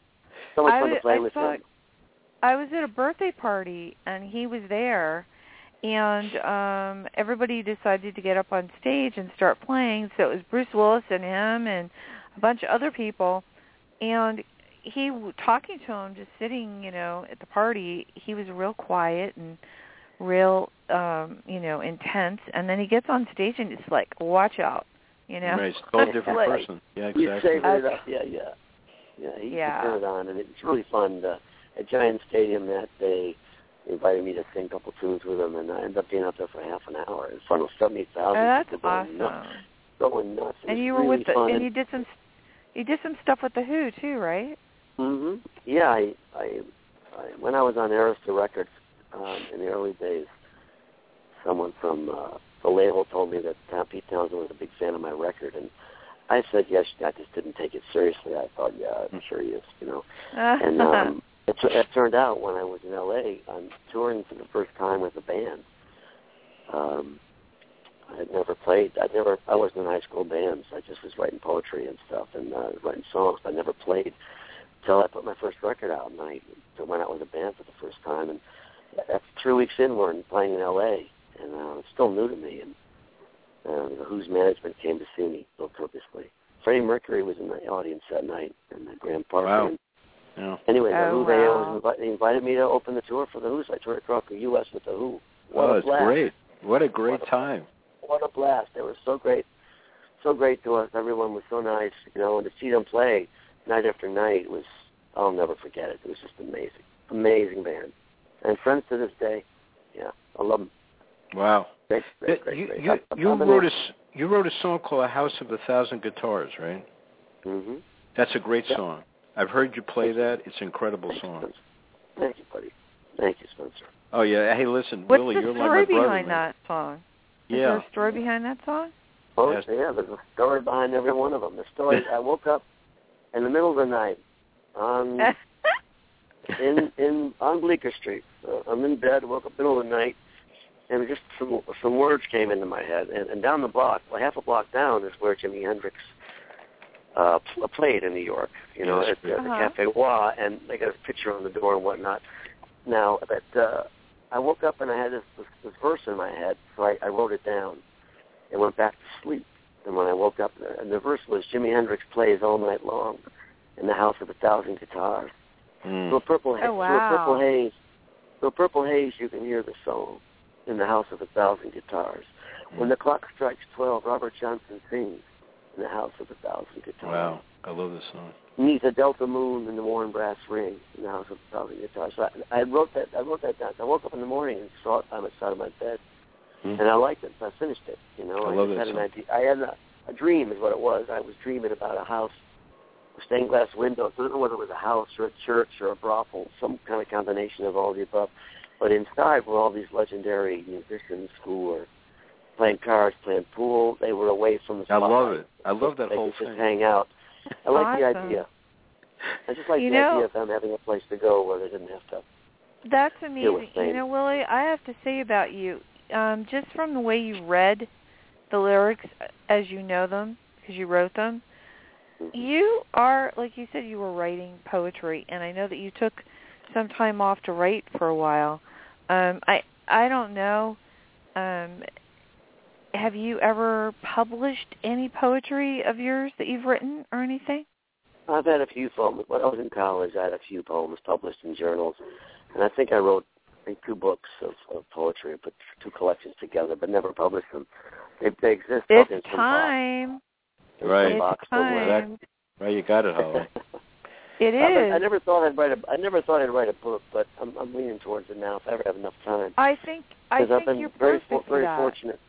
so much I fun to play I with saw him. I was at a birthday party and he was there and um everybody decided to get up on stage and start playing so it was Bruce Willis and him and a bunch of other people and he talking to him just sitting you know at the party he was real quiet and real um you know intense and then he gets on stage and it's like watch out you know Right, it's a totally different Like- person. Yeah, You exactly. savor it up. Yeah, yeah. Yeah, he Yeah. can turn it on, and it's really fun. To, at Giant Stadium that day, they invited me to sing a couple tunes with him, and I ended up being out there for half an hour in front of 70,000 Oh, that's people going nuts. awesome Going nuts. And you were really with the fun. and you did some you did some stuff with the Who too right hmm Yeah, I, I, I, when I was on Arista Records um, in the early days, someone from uh, the label told me that Tom Pete Townshend was a big fan of my record, and I said yes. I just didn't take it seriously. I thought, yeah, I'm sure he is, you know. And um, it, it turned out when I was in L.A. on touring for the first time with a band, um, I had never played. I never. I wasn't in high school bands. I just was writing poetry and stuff and uh, writing songs. I never played until I put my first record out, and I went out with a band for the first time. And that's three weeks in, we're playing in L.A. and uh, it's still new to me. And uh, the Who's management came to see me so purposely. Freddie Mercury was in the audience that night in the Grand Park. Wow. And Yeah. Anyway, the Oh, Who band wow. was invi- they invited me to open the tour for the Who. So I toured across the U.S. with the Who. What Oh, a it's blast! great. What a great What a- time. What a blast! They were so great, so great to us. Everyone was so nice, you know. And to see them play night after night was I'll never forget it. It was just amazing, amazing band, and friends to this day. Yeah, I love them. Wow. Great, great, great, you great. you, you wrote a s- you wrote a song called "A House of a Thousand Guitars," right? Mm-hmm. That's a great Yeah. song. I've heard you play that. It's an incredible song. Thank you, buddy. Thank you, Spencer. Oh yeah. Hey, listen, What's Willie, you're story like my brother, behind man. that song? Is there a story behind that song? Oh, Yes. yeah, there's a story behind every one of them. The story, I woke up in the middle of the night on in in on Bleecker Street. Uh, I'm in bed, woke up in the middle of the night, and just some some words came into my head. And, and down the block, well, half a block down, is where Jimi Hendrix uh, played in New York. You know, Yes, at the, uh-huh. the Cafe Wha, and they got a picture on the door and whatnot. Now that uh, I woke up and I had this, this, this verse in my head, so I, I wrote it down and went back to sleep. And when I woke up, and the verse was Jimi Hendrix plays all night long in the house of a thousand guitars. Mm. Through a purple haze, Oh, through a purple haze, through a purple haze, you can hear the song in the house of a thousand guitars. When the clock strikes twelve, Robert Johnson sings in the house of a thousand guitars. Wow, I love this song. Neath a delta moon and the worn brass ring in the house of a thousand guitars. So I, I wrote that. I wrote that down. I woke up in the morning and saw it on the side of my bed, Mm. and I liked it. So I finished it. You know, I love just that had an idea. I had a, a dream, is what it was. I was dreaming about a house with stained glass windows. I don't know whether it was a house or a church or a brothel, some kind of combination of all the above. But inside were all these legendary musicians who were playing cards, playing pool. They were away from the spotlight. I love it. I love that they whole could just hang out. I like the Awesome. idea. I just like You the know- idea of them having a place to go where they didn't have to. That's amazing. You know, Willie, I have to say about you, um, just from the way you read the lyrics as you know them, because you wrote them, you are, like you said, you were writing poetry, and I know that you took some time off to write for a while. Um, I I don't know. Um, have you ever published any poetry of yours that you've written or anything? I've had a few poems. When I was in college, I had a few poems published in journals, and I think I wrote I think, two books of, of poetry, put two collections together, but never published them. They, they exist out in It's some time. box, Right. It's box somewhere. time. Right, you got it, Holly. It I, is. I never thought I'd write a. I never thought I'd write a book, but I'm, I'm leaning towards it now if I ever have enough time. I think I Because I've think been you're very, perfect for, for very that. fortunate.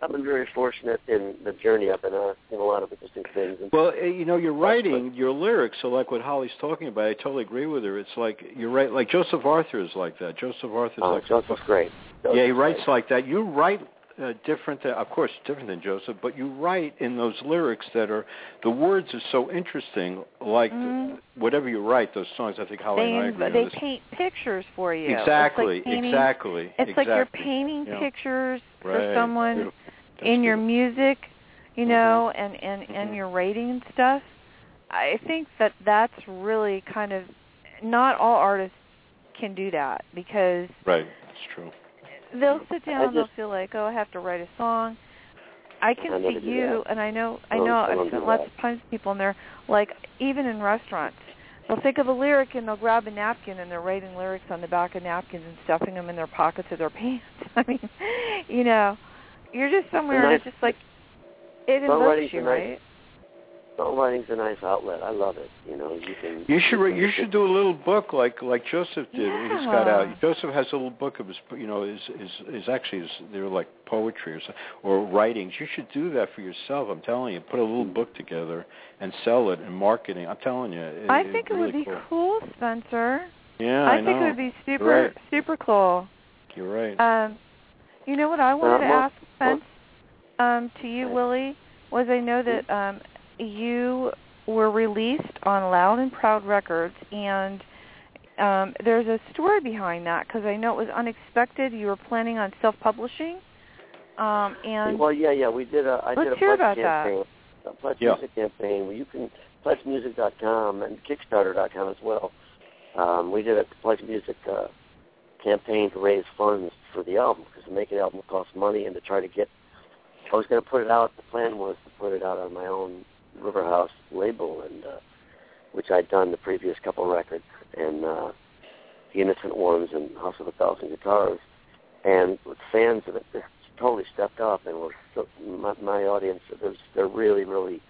I've been very fortunate in the journey I've been on. in a lot of interesting things. And Well, eh, you know, your writing, your lyrics are like what Holly's talking about. I totally agree with her. It's like you're right. Like Joseph Arthur is like that. Joseph Arthur's oh, like Joseph's great. yeah, he writes great. like that. You write uh, different, than, of course, different than Joseph, but you write in those lyrics that are the words are so interesting. Like Mhm. whatever you write, those songs. I think Holly They and I agree on they this. paint pictures for you. exactly, It's like painting, exactly. It's exactly. like you're painting Yeah. pictures for Right. someone Beautiful. That's in your music, you Mhm. know, and and and Mhm. your writing and stuff. I think that that's really kind of not all artists can do that because Right, it's true. they'll sit down I and they'll feel like, oh, I have to write a song. I can I see do you, and I know, I I know, I I've seen lots that. of times people, and they're like, even in restaurants, they'll think of a lyric and they'll grab a napkin and they're writing lyrics on the back of napkins and stuffing them in their pockets of their pants. I mean, you know, you're just somewhere and nice- it's just like it Songwriting's invokes you, a nice- right? Songwriting's a nice outlet. I love it. You know, you can. You should can- you should do a little book like like Joseph did. He's got out. Joseph has a little book of his you know is is is actually his, they're like poetry or or writings. You should do that for yourself. I'm telling you. Put a little book together and sell it and marketing. I'm telling you. It, I think it really would be cool. cool, Spencer. Yeah, I, know. think it would be super Right. super cool. You're right. Um, you know what I wanted to ask Spence um, to you, Willie, was I know that um, you were released on Loud and Proud Records, and um, there's a story behind that because I know it was unexpected. You were planning on self-publishing, um, and well, yeah, yeah, we did a. I Let's did a hear pledge about that. campaign, a pledge Yeah. music campaign. Where you can pledgemusic.com and Kickstarter.com as well. Um, we did a pledge music uh, campaign to raise funds for the album because to make an album costs money, and to try to get. I was going to put it out. The plan was to put it out on my own River House label, and uh, which I'd done the previous couple records, and uh, the Innocent Ones and House of a Thousand Guitars, and fans of it just totally stepped up, and were so, my, my audience. They're, they're really, really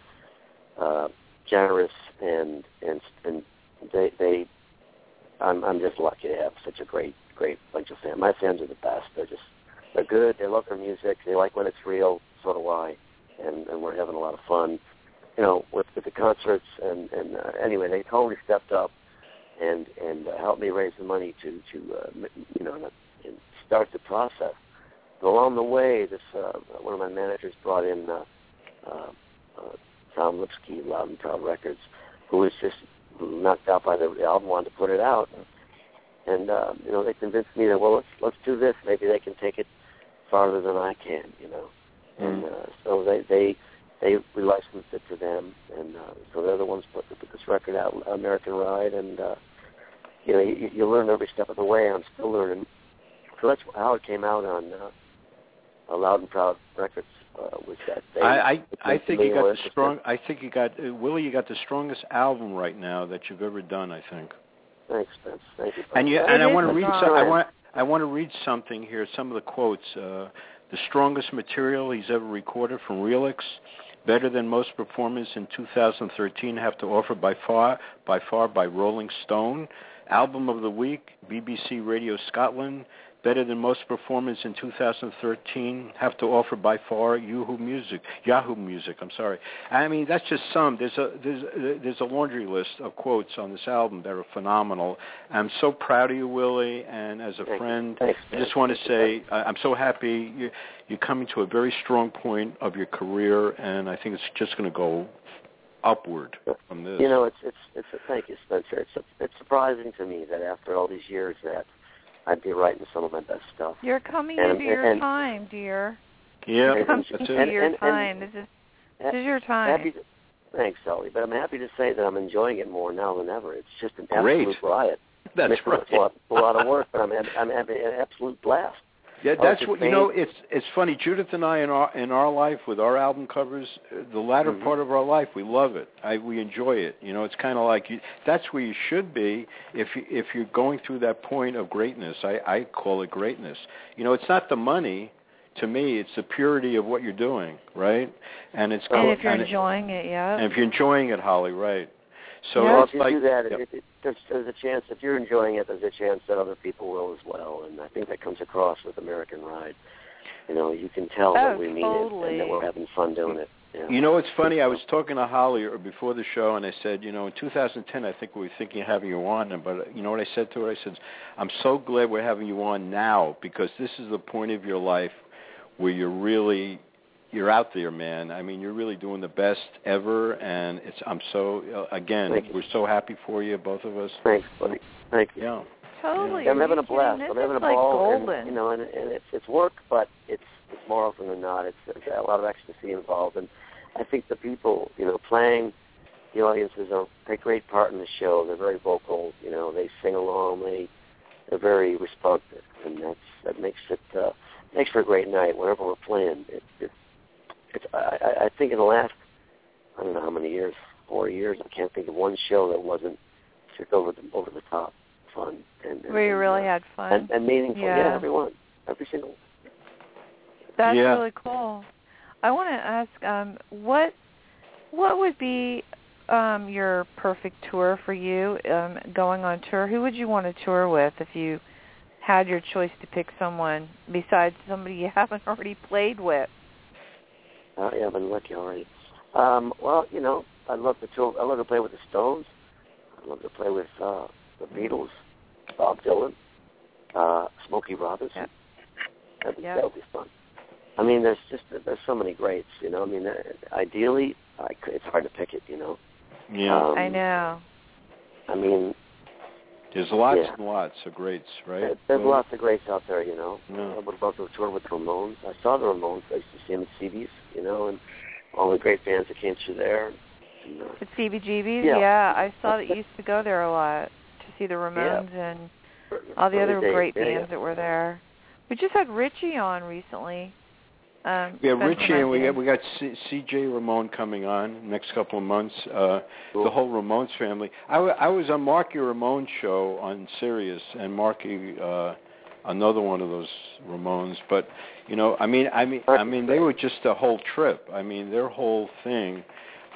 uh, generous, and and and they they. I'm I'm just lucky to have such a great great bunch of fans. My fans are the best. They're just they're good. They love their music. They like when it's real. So do I, and and we're having a lot of fun you know, with, with the concerts and and uh, anyway, they totally stepped up and and uh, helped me raise the money to to uh, you know and start the process. And along the way, this uh, one of my managers brought in uh, uh, uh, Tom Lipsky, Loud and Proud Records, who is just knocked out by the, the album, wanted to put it out, and, and uh, you know they convinced me that well let's let's do this. Maybe they can take it farther than I can, you know. And uh, so they they they we licensed it to them, and uh, so they're the ones put, put this record out, American Ride, and uh, you know you, you learn every step of the way. I'm still learning. So that's how it came out on uh, Loud and Proud Records. Uh, was that they, I I, I think you got the strong. I think you got uh, Willie. You got the strongest album right now that you've ever done. I think. Thanks, Vince. Thank you. And you and I want to read. strong. Some, I want I want to read something here. Some of the quotes. Uh, the strongest material he's ever recorded from Relix. Better than most performers in 2013 have to offer by far by far by Rolling Stone. Album of the week, BBC Radio Scotland. Better than most performers in 2013 have to offer by far Yahoo Music. Yahoo Music. I'm sorry. I mean that's just some. There's a there's there's a laundry list of quotes on this album that are phenomenal. I'm so proud of you, Willie, and as a Thank friend, Thanks, I just want to say I'm so happy you, you're coming to a very strong point of your career, and I think it's just going to go upward from this. You know, it's it's it's a, thank you, Spencer. It's a, it's surprising to me that after all these years that I'd be writing some of my best stuff. You're coming And- into your and- time, dear. yeah, You're coming into it. your And- and- time. this is this is your time. Happy to, thanks, Sully. But I'm happy to say that I'm enjoying it more now than ever. It's just an Great. absolute riot. That's It's a right. lot, a lot of work, but I'm I'm having an absolute blast. Yeah, that's what you know. It's it's funny. Judith and I in our in our life with our album covers, uh, the latter Mhm. part of our life, we love it. I we enjoy it. You know, it's kind of like you, that's where you should be if you, if you're going through that point of greatness. I I call it greatness. You know, it's not the money. To me, it's the purity of what you're doing, right? And it's and co- if you're and it- enjoying it, yeah. and if you're enjoying it, Holly, right? So Yeah. if you like do that, Yep. it, it, there's, there's a chance if you're enjoying it, there's a chance that other people will as well. And I think that comes across with American Ride. You know, you can tell Oh, that we mean it and that we're having fun doing it. Yeah. You know, it's funny. I was talking to Holly uh, before the show, and I said, you know, in 2010, I think we were thinking of having you on. But uh, you know what I said to her? I said, I'm so glad we're having you on now because this is the point of your life where you're really you're out there, man. I mean, you're really doing the best ever, and it's. I'm so uh, again, Thank we're so happy for you, both of us. Thanks, buddy. Thank you. Yeah. totally. Yeah, I'm having a blast. kidding? I'm having a like ball, golden. and you know, and, and it's it's work, but it's it's more often than not, it's, it's a lot of ecstasy involved, and I think the people, you know, playing the audiences are take great part in the show. They're very vocal, you know, they sing along, they they're very responsive, and that's that makes it uh, makes for a great night whenever we're playing. It, it, it's I, I- I think in the last I don't know how many years, four years, I can't think of one show that wasn't just over the over the top fun and, and Where you and, really uh, had fun. and, and meaningful. Yeah. Yeah. everyone, every single. That's Yeah. really cool. I want to ask, um, what what would be um, your perfect tour for you? Um, going on tour, who would you want to tour with if you had your choice to pick someone besides somebody you haven't already played with? Uh, yeah, I've been lucky already. Um, well, you know, I'd love to tour. I love to play with the Stones. I'd love to play with uh, the Beatles, Bob Dylan, uh, Smokey Robinson. Yep. That'd be, Yep. that would be fun. I mean, there's just there's so many greats. You know, I mean, uh, ideally, I could, it's hard to pick it. You know, Yeah. Um, I know. I mean, There's lots yeah. and lots of greats, right? there's Well, lots of greats out there. You know, Yeah. I would love to tour with the Ramones. I saw the Ramones. I used to see them at CB's. You know, and all the great bands that came through there. And, uh, At CBGB's, Yeah. I saw that you used to go there a lot to see the Ramones and all the early other days, great yeah, bands yeah. that were there. We just had Richie on recently. Um, Yeah, Richie, and we got we got C- C.J. Ramone coming on next couple of months. Uh, Cool. The whole Ramones family. I, w- I was on Marky Ramone show on Sirius, and Marky, uh, another one of those Ramones. But you know, I mean, I mean, I mean, they were just a whole trip. I mean, their whole thing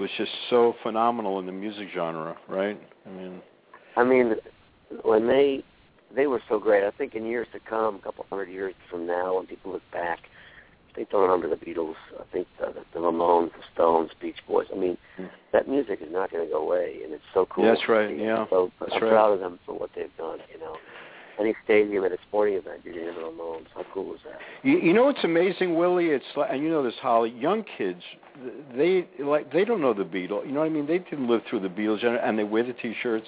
was just so phenomenal in the music genre, right? I mean, I mean, when they they were so great. I think in years to come, a couple hundred years from now, when people look back, they don't remember the Beatles. I think the, the Ramones, the Stones, Beach Boys. I mean, Mm. that music is not going to go away, and it's so cool. That's right, yeah. So That's I'm right. proud of them for what they've done. You know, any stadium at a sporting event, you're going to hear the How cool is that? You, you know what's amazing, Willie? It's like, and you know this, Holly. Young kids, they like they don't know the Beatles. You know what I mean? They didn't live through the Beatles, and, and they wear the T-shirts.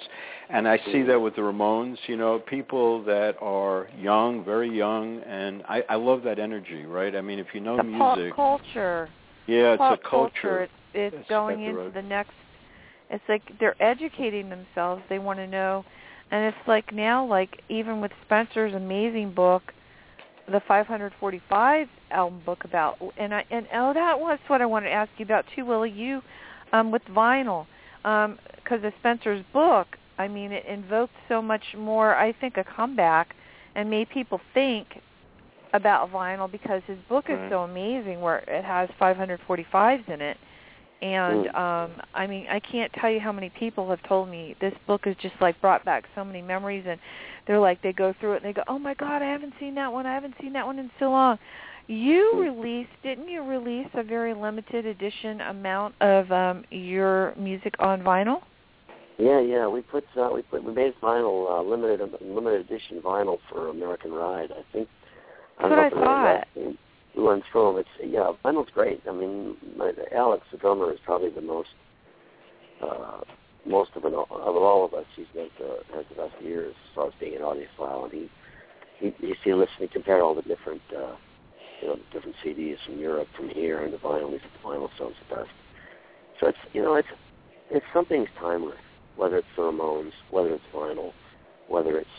And I see mm. that with the Ramones. You know, people that are young, very young, and I, I love that energy. Right? I mean, if you know the music, pop culture. yeah, pop it's a culture. It's, it's That's going into the next. It's like they're educating themselves. They want to know, and it's like now, like even with Spencer's amazing book, the 545 album book about, and I and oh, that was what I wanted to ask you about too, Willie. You, um, with vinyl, because of Spencer's book, I mean, it invoked so much more. I think a comeback, and made people think about vinyl because his book is Right. so amazing, where it has 545s in it. And um I mean, I can't tell you how many people have told me this book has just like brought back so many memories and they're like they go through it and they go, "Oh my god, I haven't seen that one. I haven't seen that one in so long." You released, didn't you release a very limited edition amount of um your music on vinyl? Yeah, yeah. We put uh, we put we made vinyl uh, limited limited edition vinyl for American Ride. I think. That's don't what I thought. Through them. It's yeah, vinyl's great. I mean, Alex, the drummer, is probably the most uh, most of an of all of us. He's got the has the best ears as far as being an audiophile, and he he you see listen he compared all the different uh, you know different CDs from Europe from here and the vinyl. He said the vinyl sounds the best. So it's you know it's it's something's timeless. Whether it's the Ramones, whether it's vinyl, whether it's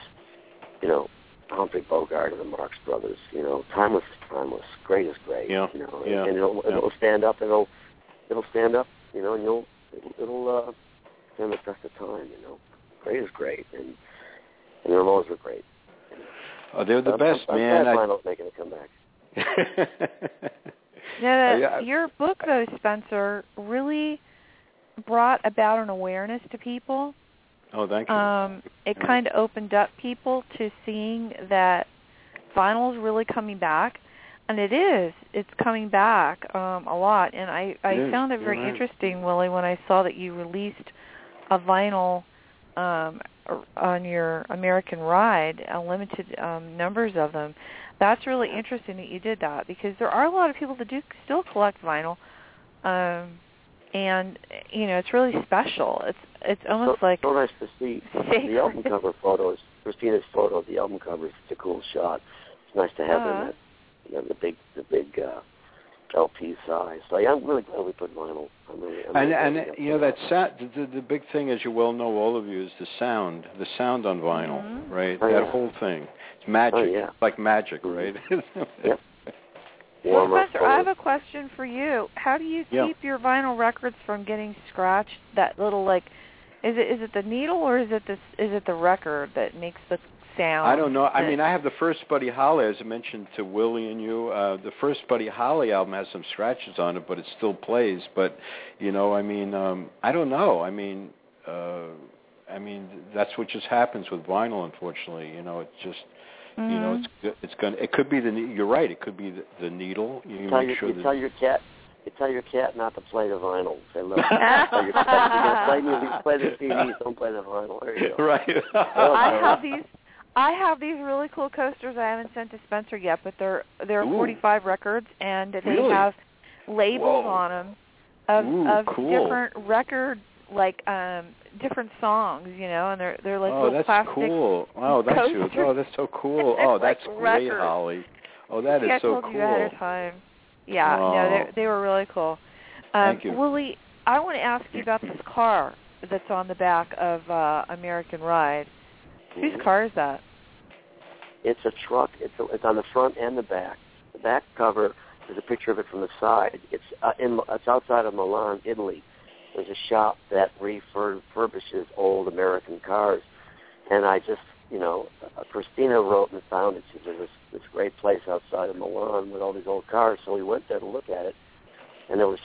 you know Humphrey Bogart or the Marx Brothers. You know, timeless is timeless. Great is great. Yeah, You know, yeah, and it'll yeah. it'll stand up. It'll it'll stand up. You know, and you'll it'll, it'll uh, stand the test of time. You know, great is great, and and the Ramones were great. Oh, they're the I'm- best, I'm, man. I'm I- glad vinyl's making a comeback. Yeah, Uh, yeah. your book though, Spencer, really brought about an awareness to people. Oh, thank you. Um, it Yeah. kind of opened up people to seeing that vinyl is really coming back, and it is. It's coming back um, a lot, and I I It is. found it very right. interesting, Willie, when I saw that you released a vinyl um, on your American Ride, a limited um, numbers of them. That's really interesting that you did that because there are a lot of people that do still collect vinyl. Um, and you know it's really special. It's it's almost so, like so nice to see sacred. the album cover photos. Cristina's photo of the album cover. It's a cool shot. It's nice to have Uh-huh. in that, you know, the big the big uh, LP size. So yeah, I'm really glad we put vinyl. I'm really, I'm and really and you know got that sound. The, the, the big thing, as you well know, all of you, is the sound. The sound on vinyl, Mhm. right? Oh, that yeah. whole thing. It's magic. Oh, yeah. It's like magic, Mhm. right? Yep. Well. Spencer, I have a question for you. How do you Yeah. keep your vinyl records from getting scratched? That little like, is it is it the needle or is it this is it the record that makes the sound? I don't know. I mean, I have the first Buddy Holly, as I mentioned to Willie and you. Uh, the first Buddy Holly album has some scratches on it, but it still plays. But you know, I mean, um, I don't know. I mean, uh, I mean, that's what just happens with vinyl. Unfortunately, you know, it's just. You know, Mhm. it's it's going. to It could be the. ne- You're right. It could be the, the needle. You tell make your, sure you tell your cat you tell your cat not to play the vinyl. Say, look, tell your cat, if you're play music, play the CDs, don't play the vinyl. There you go. right. I have these. I have these really cool coasters I haven't sent to Spencer yet, but they're they're Ooh. 45 records and they Really? have labels Whoa. on them of Ooh, of cool. different record like um different songs, you know, and they're they're like oh, little that's plastic cool. Oh, that's you. coasters. Oh, that's so cool. They're Oh, like that's great, records. Holly. Oh, that is yeah, I so told cool. you ahead of time. Yeah, Oh. no, they they were really cool. Um, Thank you. Willie, I want to ask you about this car that's on the back of uh American Ride. Whose Mhm. car is that? It's a truck. It's a, it's on the front and the back. The back cover is a picture of it from the side. It's uh, in it's outside of Milan, Italy. There's a shop that refurbishes old American cars, and I just you know Cristina wrote and found it. She said this this great place outside of Milan with all these old cars. So we went there to look at it, and there was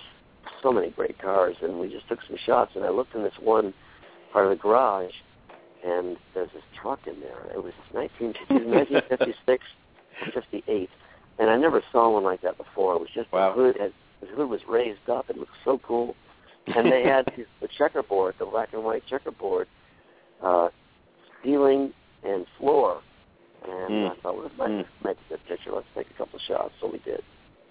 so many great cars, and we just took some shots. And I looked in this one part of the garage, and there's this truck in there. It was 19, 1956 or 58, and I never saw one like that before. It was just Wow. the hood. Had, the hood was raised up. It looked so cool, and they had the- the checkerboard, the black and white checkerboard, uh, ceiling and floor And mm. I thought, well, this might, Mm. might be a good picture. Let's take a couple of shots. So we did.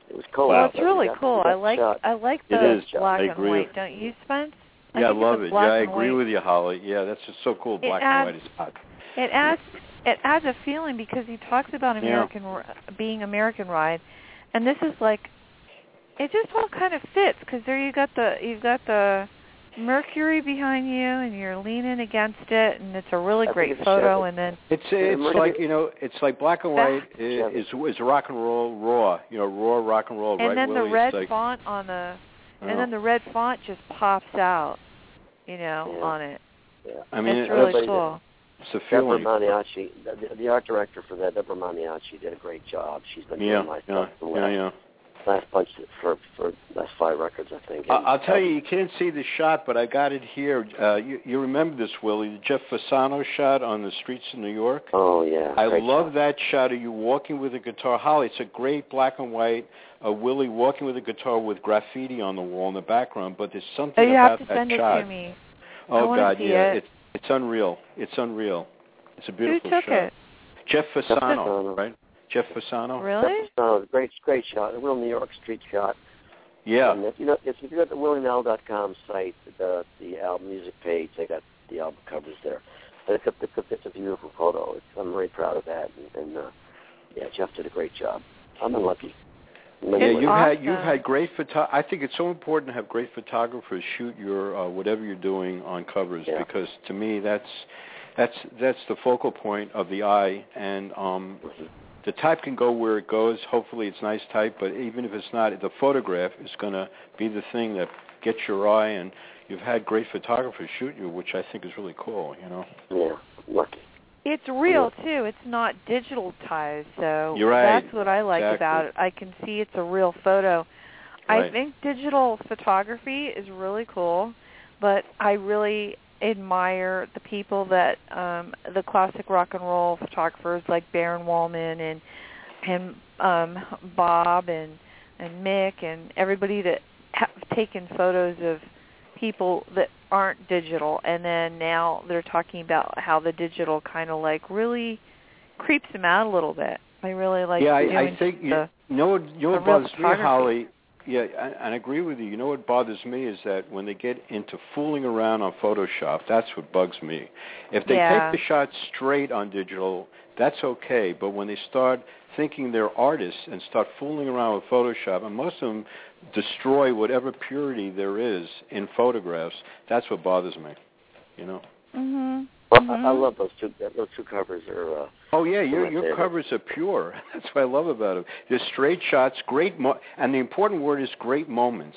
It was cold. Well, out, it's but we really cool. I like shot. I like It the is. black and white. with- Don't you, Spence? yeah, I think love it. Yeah, I agree white- with you, Holly. Yeah, that's just so cool. It Black adds- and white is hot. It adds it adds a feeling because he talks about Yeah. American r being American ride, and this is like it just all kind of fits because there you got the you've got the Mercury behind you and you're leaning against it and it's a really I great photo Chevy. and then It's it's Mercury- like you know, it's like black and white is is, is rock and roll raw. You know, raw rock and roll. and right, then the red like, font on the and then the red font just pops out, you know, Yeah. on it. Yeah. I mean, it's it- really everybody- cool. it's a Deborah feeling. Maniaci, the, the art director for that, Deborah Maniaci, did a great job. She's been Yeah, doing my yeah, stuff the yeah, last, yeah. Last bunch for for last five records, I think. I- And, I'll tell uh, you, you can't see the shot, but I got it here. Uh, you, you remember this, Willie? The Jeff Fasano shot on the streets of New York. Oh yeah. I love shot. that shot of you walking with a guitar. Holly, it's a great black and white. Uh, Willie walking with a guitar with graffiti on the wall in the background, but there's Oh, something you about have to that send it shot. to me. Oh wanna God, see yeah, it. it's it's unreal. It's unreal. It's a beautiful Who beautiful took shot. it? Jeff Fasano, Fasano. right? Jeff Fasano. Really? Oh, great, great shot. A real New York street shot. Yeah. And if you know, if you go to the WillieNile.com site, the the album music page, they got the album covers there. But it's a, it's a, it's a beautiful photo. It's, I'm very proud of that. And, and uh, yeah, Jeff did a great job. I'm unlucky. Yeah, you've had you've had great photo. I think it's so important to have great photographers shoot your uh, whatever you're doing on covers Yeah. because to me that's that's that's the focal point of the eye and um Mhm. The type can go where it goes. Hopefully it's nice type, but even if it's not, the photograph is going to be the thing that gets your eye and you've had great photographers shoot you, which I think is really cool, you know. Yeah, lucky. It's real too. It's not digitalized, so You're right. that's what I like Exactly. about it. I can see it's a real photo. Right. I think digital photography is really cool, but I really admire the people that um the classic rock and roll photographers like Baron Wolman and and um Bob and and Mick and everybody that have taken photos of people that aren't digital and then now they're talking about how the digital kind of like really creeps them out a little bit. I really like yeah, doing I, I think you, the, you know you know what the me. Holly. Yeah, and and I agree with you. You know what bothers me is that when they get into fooling around on Photoshop, that's what bugs me. If they Yeah. take the shot straight on digital, that's okay. But when they start thinking they're artists and start fooling around with Photoshop, and most of them destroy whatever purity there is in photographs, that's what bothers me. You know. Mhm. Well, Mhm. I, I love those two. Those two covers are. Uh, Oh yeah, your your covers are pure. That's what I love about them. There's straight shots, great, mo- and the important word is great moments.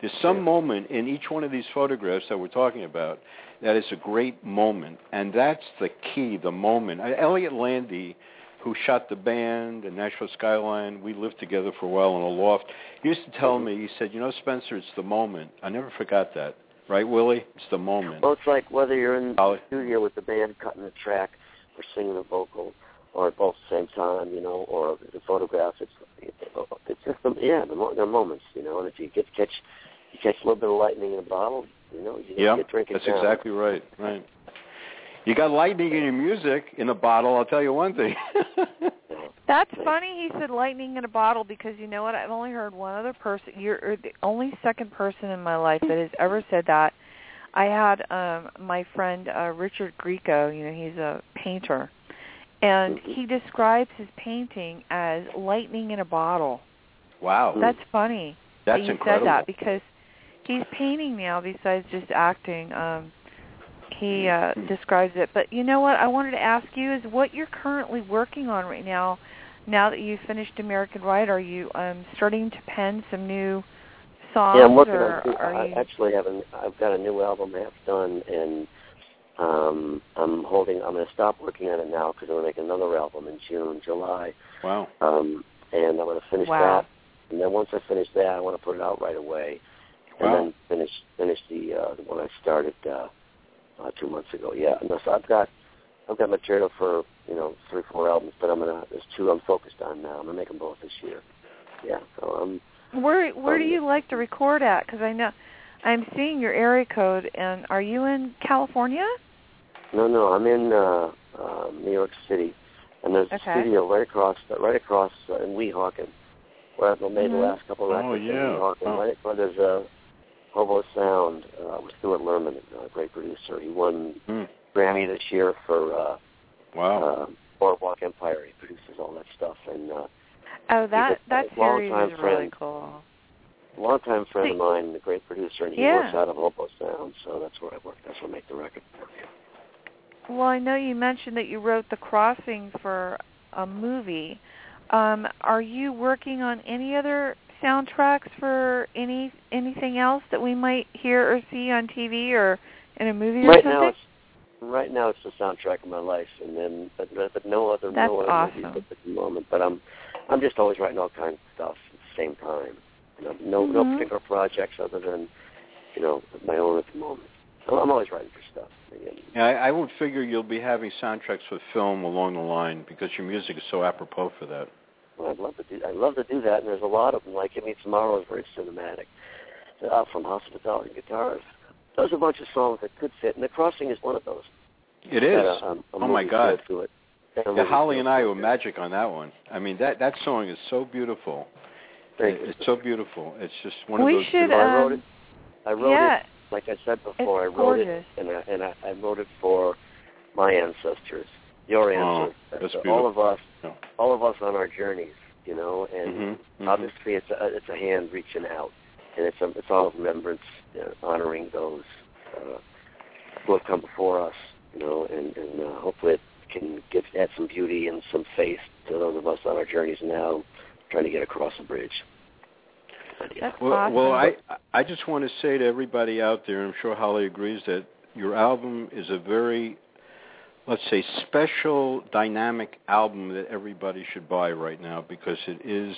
There's some Yeah. moment in each one of these photographs that we're talking about that is a great moment, and that's the key, the moment. Uh, Elliott Landy, who shot the band and Nashville Skyline, we lived together for a while in a loft. He used to tell Mhm. me, he said, "You know, Spencer, it's the moment." I never forgot that. Right, Willie? It's the moment. well, it's like whether you're in the studio with the band cutting the track or singing a vocal, or at both at the same time, you know, or the photograph. It's it's just the, yeah, the, mo- the moments, you know. And if you get catch you catch a little bit of lightning in a bottle, you know, you Yeah, get drinking that's down. exactly right. Right. You got lightning in your music in a bottle. I'll tell you one thing. That's funny. He said lightning in a bottle because you know what? I've only heard one other person. You're the only second person in my life that has ever said that. I had um my friend uh Richard Grieco. You know, he's a painter, and he describes his painting as lightning in a bottle. wow, That's funny. that's that you incredible. said that because he's painting now besides just acting. Um he uh describes it. But you know what I wanted to ask you is what you're currently working on right now. Now that you've finished American Ride, are you um starting to pen some new songs Yeah, I'm working or on. Two, are I you actually have an. I've got a new album half done, and um, I'm holding. I'm going to stop working on it now because I'm going to make another album in June, July, Wow. um, and I'm going to finish Wow. that. And then once I finish that, I want to put it out right away, and Wow. then finish finish the uh, the one I started uh, uh, two months ago. Yeah, and so I've got I've got material for you know three four albums, but I'm gonna there's two I'm focused on now. I'm gonna make them both this year. Yeah, so I'm where where do um, you like to record at cuz I know I'm seeing your area code and are you in California? No, no, I'm in uh, uh, New York City, And there's Okay. a studio right across, right across uh, in Weehawken, where I've made Mhm. the last couple of Oh, records. yeah. In Weehawken, Oh. right where there's a Hobo Sound uh, with Stewart Lerman, a great producer. He won Hmm. Grammy this year for uh, Wow. uh, Boardwalk Empire. He produces all that stuff, and uh, Oh, that a that long series time is really cool. a longtime friend See- of mine, a great producer, and he Yeah. works out of Hobo Sound, so that's where I work. That's where I make the record. Well, I know you mentioned that you wrote The Crossing for a movie. Um, are you working on any other soundtracks for any anything else that we might hear or see on TV or in a movie or Right something? now, it's right now it's the soundtrack of my life, and then but, but no other That's no other awesome. movies at the moment. But I'm I'm just always writing all kinds of stuff at the same time. You know, no Mhm. no particular projects other than you know my own at the moment. I'm I'm always writing for stuff. Again. Yeah, I, I would figure you'll be having soundtracks for film along the line because your music is so apropos for that. Well, I'd love to do. I'd love to do that, and there's a lot of them. Like Give Me Tomorrow is very cinematic. Uh, from House of a Thousand Guitars. There's a bunch of songs that could fit, and The Crossing is one of those. It is. That, um, a Oh, my movie God. feel To it. Yeah, Holly and I were magic on that one. I mean, that that song is so beautiful. Thank It- you. it's so beautiful. It's just one we of those. should. So I wrote um, it. I wrote yeah, it like I said before. I wrote gorgeous. it, and I, and I, I wrote it for my ancestors, your Oh, ancestors, all of us, Yeah. all of us on our journeys. You know, and Mhm, mhm. obviously it's a it's a hand reaching out, and it's a it's all remembrance, you know, honoring those uh, who have come before us. You know, and and uh, hopefully it can give add some beauty and some faith to those of us on our journeys now, trying to get across the bridge. Yeah. Well, awesome. well, I I just want to say to everybody out there, I'm sure Holly agrees that your album is a very, let's say, special, dynamic album that everybody should buy right now because it is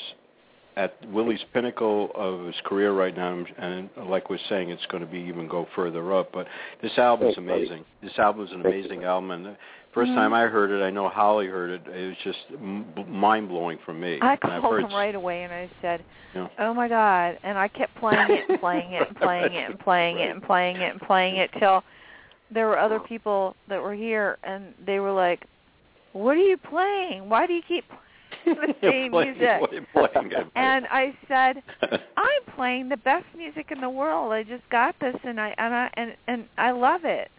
at Willie's pinnacle of his career right now, and like we're saying, it's going to be even go further up. But this album is Thanks, buddy. amazing. This album is an Thank you. amazing album, and the first Mhm. time I heard it, I know Holly heard it. It was just m- mind blowing for me. I And I've called him right away and I said, Yeah. "Oh my God!" And I kept playing it and playing it and playing it and playing it and playing it and playing it till there were other people that were here and they were like, "What are you playing? Why do you keep playing the same Playing- music?" playing. And I said, "I'm playing the best music in the world. I just got this and I and I and and I love it."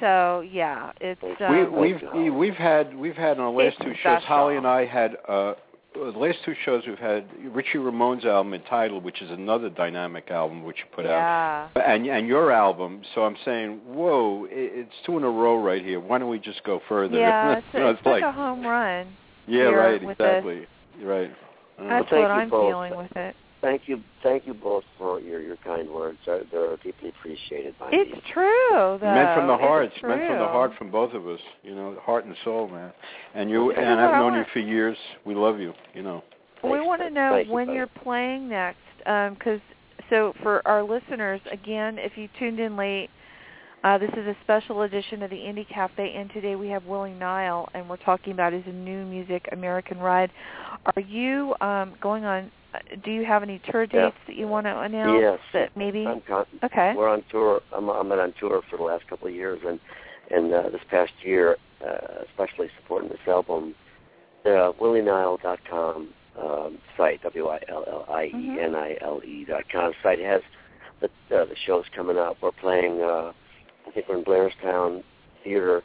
So yeah, it's um, we, we've we- we've had we've had on the last two shows. Holly and I had uh, the last two shows. We've had Richie Ramone's album entitled, which is another dynamic album which you put out, and and your album. So I'm saying, whoa, it, it's two in a row right here. Why don't we just go further? Yeah, it's, You know, it's like a home run. yeah, right, with this. exactly, right. Uh, That's thank what I'm both. feeling with it. Thank you, thank you both for your your kind words. They're, they're deeply appreciated by It's me. It's true, though. meant from the heart. It's meant from the heart from both of us. You know, heart and soul, man. And you Okay. and I've I known you for years. We love you. You know. we want to know Thank you, when you're playing next, because so for our listeners, again, if you tuned in late, uh, this is a special edition of the Indie Cafe, and today we have Willie Nile, and we're talking about his new music, American Ride. Are you um, going on? Do you have any tour Yeah. dates that you want to announce? Yes. That maybe. I'm con- okay. We're on tour. I'm, I'm been on tour for the last couple of years, and and uh, this past year, uh, especially supporting this album, the WillieNile.com um, site, W I L L I E N I L E dot com site has the uh, the shows coming up. We're playing. Uh, I think we're in Blairstown Theater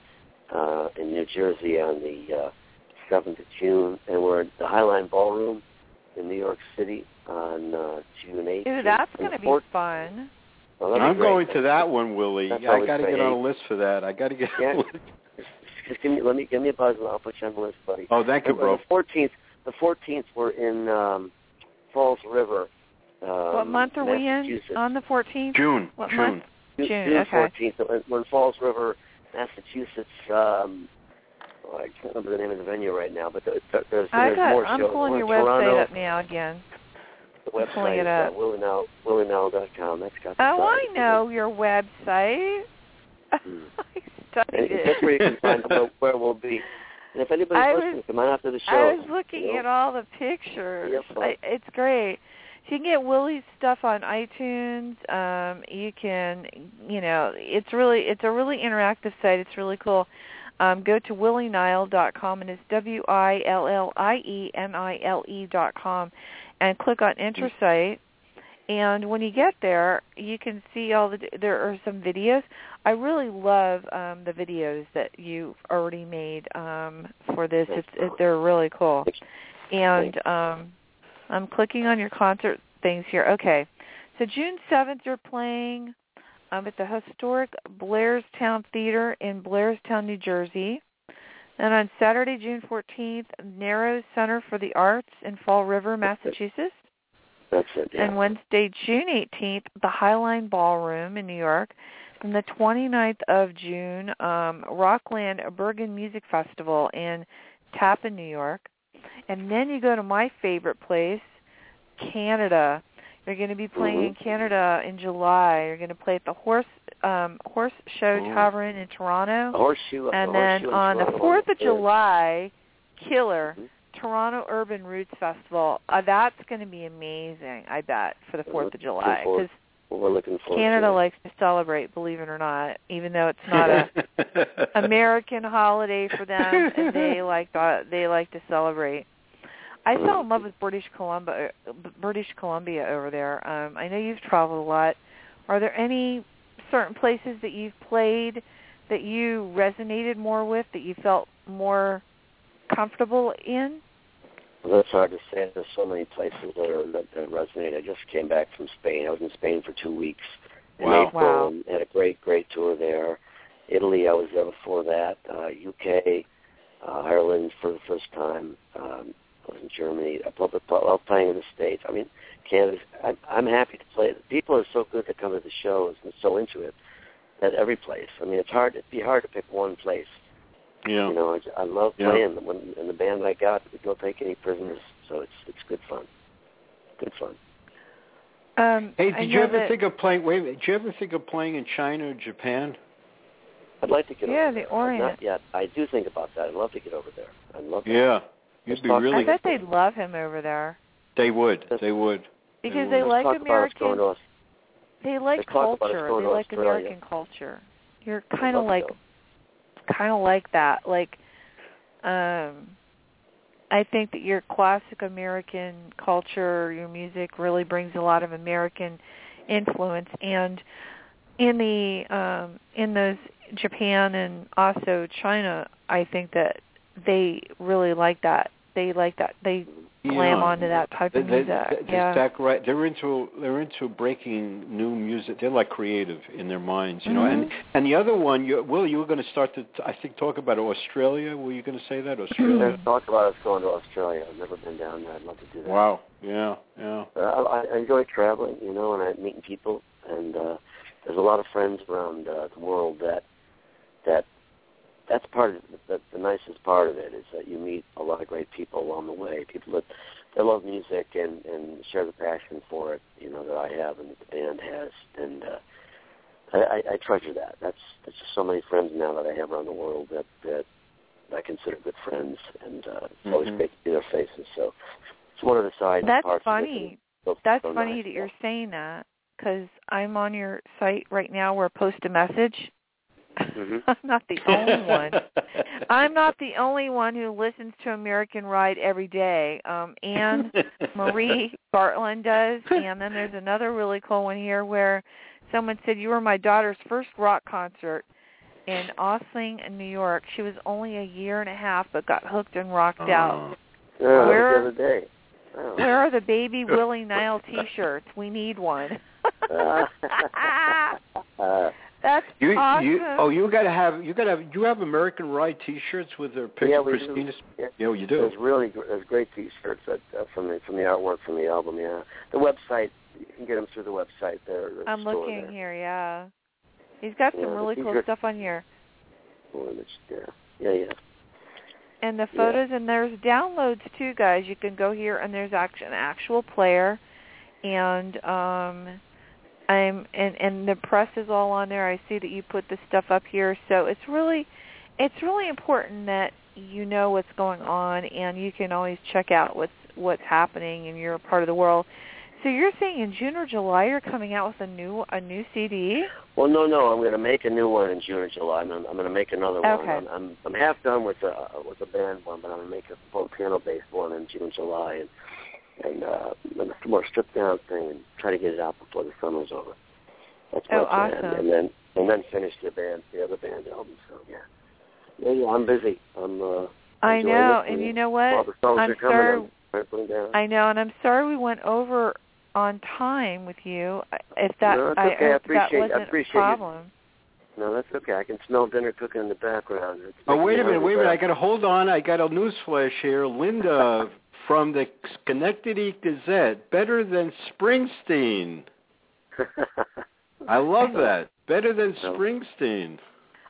uh, in New Jersey on the uh, 7th of June, and we're at the Highline Ballroom York City on uh, June 8th. Ooh, that's going to be fun. Well, I'm great. going to that one, Willie. That's I got to great. get on a list for that. I got to get. Yeah. on a list. Just, just give me, let me give me a buzz, and I'll put you on the list, buddy. Oh, thank you, And bro. The fourteenth, the fourteenth, we're in um, Falls River. Um, what month are we in? On the 14th? June. What June. month? June, June okay. fourteenth. We're in Falls River, Massachusetts. Um, oh, I can't remember the name of the venue right now, but there, there- there's, I there's got. more I'm shows. pulling We're your in website up now again. The website pulling it is up. uh, willienile.com. That's got the Oh, site. I know your website. Hmm. I And studied it. that's where you can find out where we'll be. And if anybody's I was- listening, come on after the show. I was looking you know? at all the pictures. Yep. I, it's great. So you can get Willie's stuff on iTunes. Um, you can, you know, it's really, it's a really interactive site. It's really cool. Um, go to willienile.com, and it's W-I-L-L-I-E-N-I-L-E dot com, and click on Enter Site. And when you get there, you can see all the. There are some videos. I really love um, the videos that you've already made um, for this. It's it, they're really cool. And um, I'm clicking on your concert things here. Okay, so June 7th you're playing um, at the historic Blairstown Theater in Blairstown, New Jersey. And on Saturday, June 14th, Narrows Center for the Arts in Fall River, Massachusetts. That's it. Yeah. And Wednesday, June 18th, the Highline Ballroom in New York. And the 29th of June, um, Rockland Bergen Music Festival in Tappan, New York. And then you go to my favorite place, Canada. You're going to be playing Mhm. in Canada in July. You're going to play at the Horse um, Horse Show Ooh. Tavern in Toronto. A horseshoe. and then horseshoe on the 4th of. July, Killer Mhm. Toronto Urban Roots Festival. Uh, that's going to be amazing, I bet, for the 4th of July because we're looking forward Canada to likes to celebrate, believe it or not, even though it's not a American holiday for them. and they like to, they like to celebrate. I fell in love with British Columbia, British Columbia over there. Um, I know you've traveled a lot. Are there any certain places that you've played that you resonated more with, that you felt more comfortable in? Well, that's hard to say. There's so many places that are that, that resonate. I just came back from Spain. I was in Spain for two weeks in Wow. April Wow. and had a great, great tour there. Italy, I was there before that. Uh, UK, uh, Ireland for the first time. Um, I was in Germany. I was I was playing in the States. I mean, Canada. I'm, I'm happy to play. People are so good to come to the shows and so into it at every place. I mean, it's hard. It'd be hard to pick one place. yeah. You know, I, I love Yeah. playing. When in the band I got, we don't take any prisoners, so it's it's good fun. Good fun. Um, Hey, I did you ever that- think of playing? Wait, a minute, did you ever think of playing in China or Japan? I'd like to get Yeah, over the there. Orient. Not yet. I do think about that. I'd love to get over there. I'd love that. Yeah, you'd be talk- I really. bet they'd love him over there They would. They would. because They they like Let's talk about us going American. They like Let's talk about us culture. going They like Australia. American culture. You're kind of like kind of like that. Like um I think that your classic American culture, your music really brings a lot of American influence and in the um in those Japan and also China, I think that they really like that. They like that. They slam Yeah. onto that type They, of they, music. they- yeah. Zach, right? They're into they're into breaking new music. They're like creative in their minds, you know. And and the other one, you, Will, you were going to start to I think talk about Australia. Were you going to say that Australia? There's talk about us going to Australia. I've never been down there. I'd love to do that. wow. Yeah. Yeah. Uh, I, I enjoy traveling, you know, and I meeting people, and uh, there's a lot of friends around uh, the world that that that's part of the, the nicest part of it is that you meet a lot of great people along the way. People that that love music and and share the passion for it, you know, that I have and that the band has, and uh, I, I, I treasure that. That's there's just so many friends now that I have around the world that that I consider good friends, and uh, it's always Mhm. great to see their faces. So it's one of the side That's parts. funny. that feels That's so funny nice. that you're saying that because I'm on your site right now where I post a message. Mhm. I'm not the only one. I'm not the only one who listens to American Ride every day. Um, Anne Marie Gartland does, and then there's another really cool one here where someone said you were my daughter's first rock concert in Ossining, New York. She was only a year and a half, but got hooked and rocked out. Yeah, Where- the other day. Oh. Where are the baby Willie Nile T-shirts? We need one. That's You, awesome. you, oh, you gotta have, you gotta have, you have American Ride T-shirts with their picture, Yeah, we do. Cristina's. Yeah. Yeah, you do. There's really gr- there's great T-shirts that, uh, from the from the artwork from the album. Yeah, the website you can get them through the website there. there's a I'm looking there. here. Yeah, he's got some Yeah, the really cool stuff on here, Oh, and it's- Yeah, yeah, yeah. and the Yeah. photos and there's downloads too, guys. You can go here and there's actually an actual player, and um, I'm and and the press is all on there. I see that you put this stuff up here, so it's really it's really important that you know what's going on and you can always check out what's what's happening and you're a part of the world. So you're saying in June or July you're coming out with a new a new CD? Well, no, no. I'm going to make a new one in June or July. I'm, I'm going to make another one. Okay. I'm, I'm I'm half done with a with a band one, but I'm going to make a full piano based one in June, or July, and and uh, a more stripped down thing, and try to get it out before the summer's over. That's my Oh, plan. awesome. And then and then finish the band, the other band album. So yeah, yeah, yeah. I'm busy. I'm. uh I enjoying know, it, and you know While what? the songs I'm are coming, sorry. I'm trying to put them down. I know, and I'm sorry we went over on time with you. If that No, it's I okay. I hope that appreciate- I wasn't appreciate a you. problem. No, that's okay. I can smell dinner cooking in the background. It's Oh, wait a minute, wait a minute. I got to hold on. I got a newsflash here. Linda from the Schenectady Gazette, better than Springsteen. I love that. Better than No. Springsteen.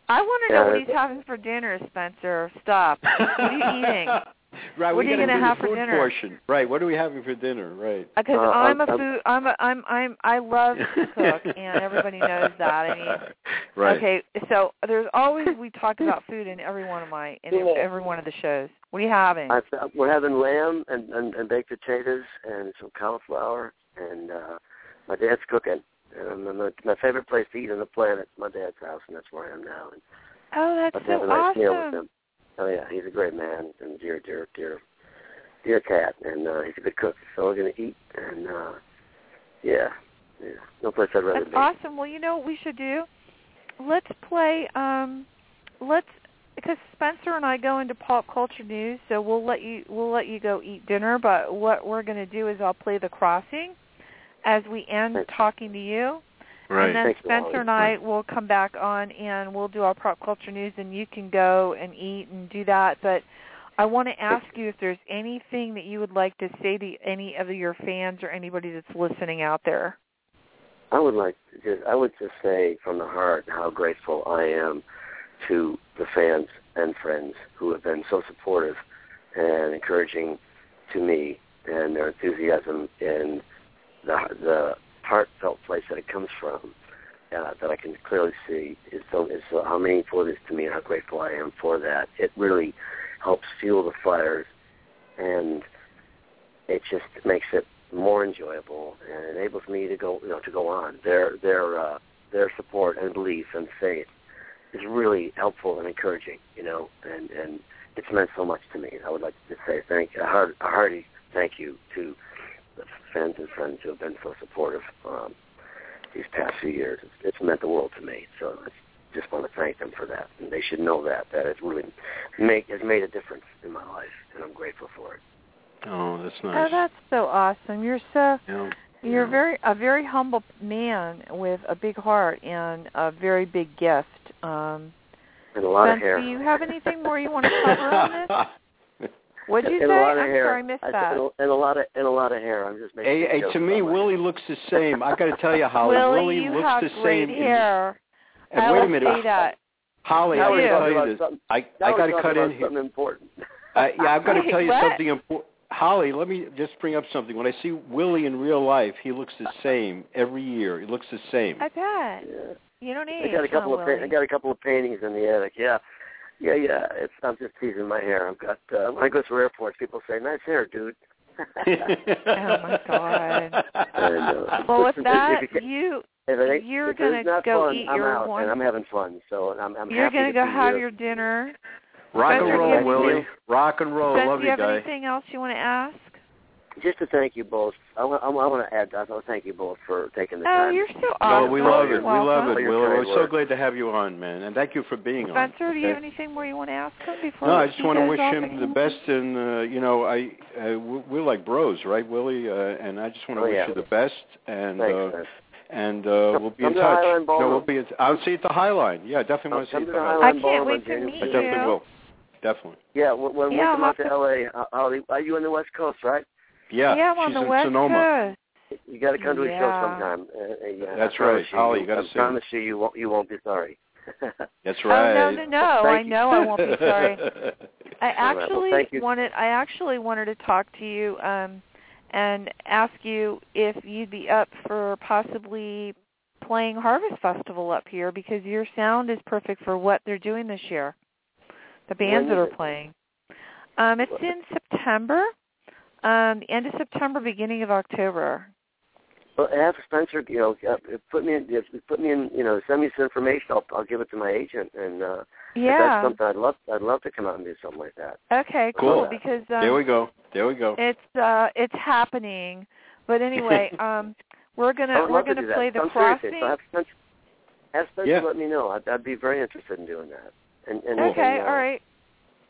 I want to Yeah, know what he's having for dinner, Spencer. Stop. What are you eating? right, What are you gonna have for dinner? portion. Right, what are we having for dinner? Right. Because Uh, I'm a I'm- food. I'm a. I'm. I'm. I love to cook, and everybody knows that. I mean, right. okay. So there's always we talk about food in every one of my in Yeah. every one of the shows. What are you having? I, we're having lamb and, and, and baked potatoes and some cauliflower, and uh, my dad's cooking. And I'm, my, my favorite place to eat on the planet is my dad's house, and that's where I am now. And oh, that's Let's so a nice meal with awesome. Oh yeah, he's a great man and dear, dear, dear, dear cat, and uh, he's a good cook. So we're gonna eat, and uh, yeah, yeah, no place I'd rather That's be. awesome. Well, you know what we should do? Let's play. Um, let's because Spencer and I go into pop culture news, so we'll let you we'll let you go eat dinner. But what we're going to do is I'll play the crossing as we end talking to you, Right. and then Thanks, Spencer and I will come back on and we'll do our pop culture news, and you can go and eat and do that. But I want to ask you if there's anything that you would like to say to any of your fans or anybody that's listening out there. I would like to just, I would just say from the heart how grateful I am to the fans and friends who have been so supportive and encouraging to me and their enthusiasm and the the heartfelt place that it comes from uh, that I can clearly see is so is so how meaningful it is to me and how grateful I am for that. It really helps fuel the fires and it just makes it more enjoyable and enables me to go you know to go on. Their their uh, their support and belief and faith is really helpful and encouraging, you know, and and it's meant so much to me. I would like to say thank a, heart, a hearty thank you to the fans and friends who have been so supportive um, these past few years. It's, it's meant the world to me. So I just want to thank them for that, and they should know that that it's really make has made a difference in my life, and I'm grateful for it. Oh, that's nice. Oh, that's so awesome. You're so yeah. you're Yeah. very a very humble man with a big heart and a very big gift. Um And a lot of hair. do you have anything more you want to cover on this? What'd you and say? a lot of I'm hair. sorry, I missed I said, that. And a, lot of and a lot of hair. I'm just making. Hey, a hey, to me, about my- Willie looks the same. I got to tell you, Holly, Willie, Willie you looks have the great same. in- hair. And I wait a will minute, say that. Holly, Now I we're got to tell you this. I Now I got to cut about in here. Something important. Uh, yeah, I've got to tell you what? something important. Holly, let me just bring up something. When I see Willie in real life, he looks the same every year. He looks the same. I bet. Yeah. You don't I got a couple huh, of pa- I Willie? got a couple of paintings in the attic. Yeah, yeah, yeah. It's I'm just teasing my hair. I've got uh, when I go through airports, people say, "Nice hair, dude." Oh my God. And, uh, Well, with that, if, if, you if it ain't, you're if gonna not go fun, eat I'm your out, one- and I'm having fun. So I'm I'm you're happy gonna to go be have here. your dinner. Rock and roll, do Willie. Rock and roll. Spence, Love do you have guy. anything else you want to ask? Just to thank you both. I want, I want to add. I want to thank you both for taking the Oh, time. you're so No, awesome. we love You're it. We love it, Your Willie. We're so glad to have you on, man. And thank you for being on. Spencer, do you have anything more you want to ask him before? No, I just want to wish him again? the best, and uh, you know, I uh, we- we're like bros, right, Willie? Uh, and I just want to Oh, wish yeah. you the best, and Thanks, uh, and uh, we'll be come in to the touch. Highline No, we'll be. At, I'll see you at the Highline. Yeah, definitely Come want to see you at the the Highline Highline. I can't Ballroom wait on to January meet I you. definitely will. Definitely. Yeah, when, when Yeah, we come out to to- LA, uh, Holly, are you on the West Coast, right? Yeah, yeah, I'm on she's the in West Sonoma. Coast. You got to come to a show sometime. Uh, uh, yeah, That's I promise right. Holly, you gotta see. I see promise you, you won't, you won't be sorry. That's right. Oh no, no, no! I know I won't be sorry. I All right, well, actually thank you. wanted I actually wanted to talk to you um and ask you if you'd be up for possibly playing Harvest Festival up here because your sound is perfect for what they're doing this year. The bands that are playing. Um it's in September. Um end of September, beginning of October. Well, have Spencer, you know, uh, put me in, put me in, you know, send me some information. I'll, I'll give it to my agent, and uh, yeah, that's something I'd love. I'd love to come out and do something like that. Okay, cool. Because um, there we go. There we go. It's uh, it's happening. But anyway, um, we're gonna we're gonna to play the I'm crossing. Serious. So have Spencer, have Spencer yeah. let me know. I'd, I'd be very interested in doing that. And, and okay, and, uh, all right.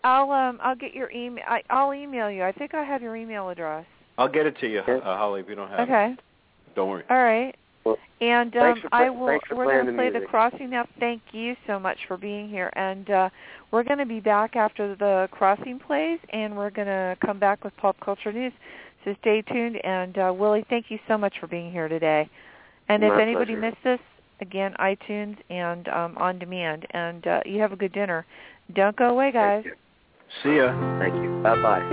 I'll um I'll get your email. I, I'll email you. I think I have your email address. I'll get it to you, uh, Holly, if you don't have Okay. it. Okay. Don't worry. All right. Well, And um, for I will. We're going to play the music. crossing now. Thank you so much for being here, and uh, we're going to be back after the crossing plays, and we're going to come back with pop culture news. So stay tuned. And uh, Willie, thank you so much for being here today. And if anybody pleasure. missed this, again, iTunes and um, on demand. And uh, you have a good dinner. Don't go away, guys. Thank you. See ya. Thank you. Bye bye.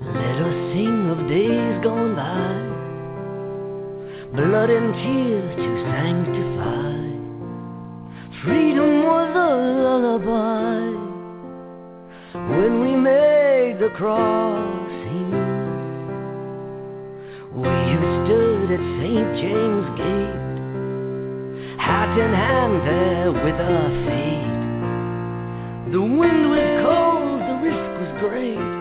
Let us sing of days gone by, blood and tears crossing. We who stood at St. James Gate, hat in hand there with our fate. The wind was cold, the risk was great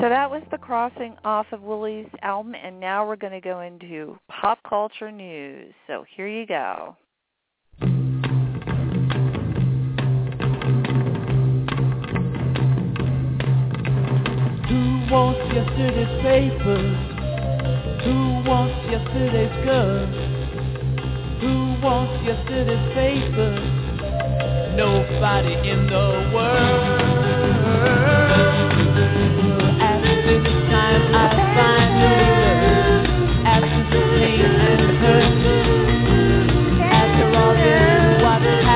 So that was the crossing off of Willie's album, and now we're going to go into pop culture news. So here you go. Who wants yesterday's paper? Who wants yesterday's girl? Who wants yesterday's paper? Nobody in the world.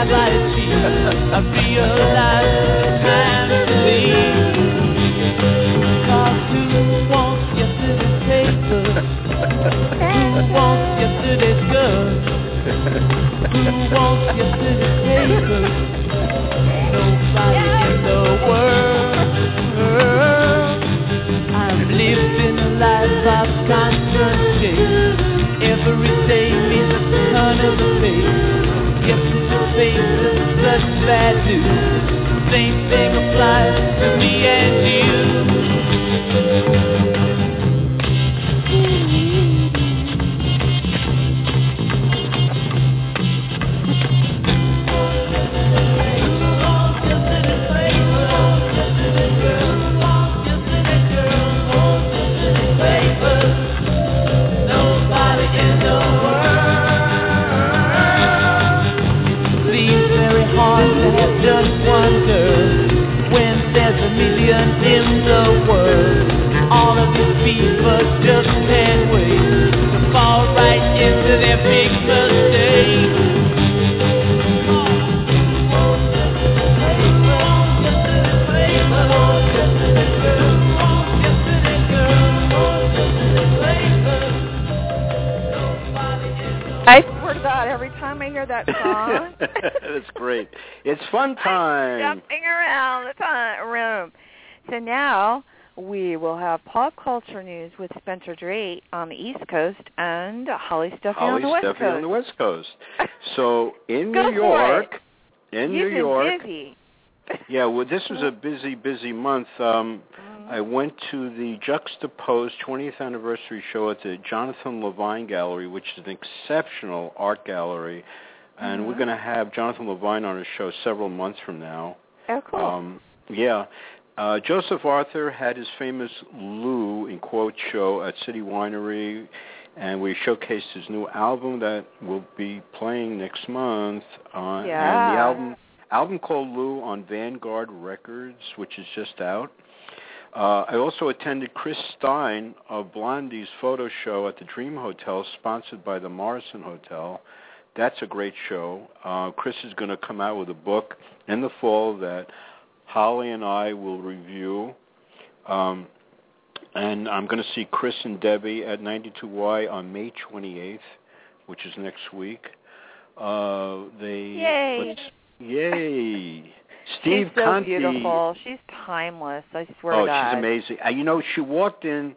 eyes like tears. I realize the time to leave. Cause who wants yesterday's paper? Who wants yesterday's girl? Who wants yesterday's paper? Nobody in the world. I'm living a life of change. Every day means a ton of that do. Same thing applies to me and you. It's fun time. jumping around the time room. So now we will have pop culture news with Spencer Drake on the East Coast and Holly Stuffy Holly on the West Steffi Coast. on the West Coast. So in New York, in You've New been York, busy. yeah. Well, this was a busy, busy month. Um, I went to the Juxtapoz 20th anniversary show at the Jonathan Levine Gallery, which is an exceptional art gallery, and we're Mhm. going to have Jonathan Levine on our show several months from now. Oh, cool. Um, yeah. Uh, Joseph Arthur had his famous Lou in quote show at City Winery, and we showcased his new album that will be playing next month. Uh, And Yeah. the album album called Lou on Vanguard Records, which is just out. Uh, I also attended Chris Stein of Blondie's photo show at the Dream Hotel, sponsored by the Morrison Hotel. That's a great show. Uh, Chris is going to come out with a book in the fall that Holly and I will review. Um, and I'm going to see Chris and Debbie at 92Y on May 28th, which is next week. Uh, they Yay. yay! Steve she's so Conte. beautiful. She's timeless. I swear Oh, to God. she's amazing. Uh, you know, she walked in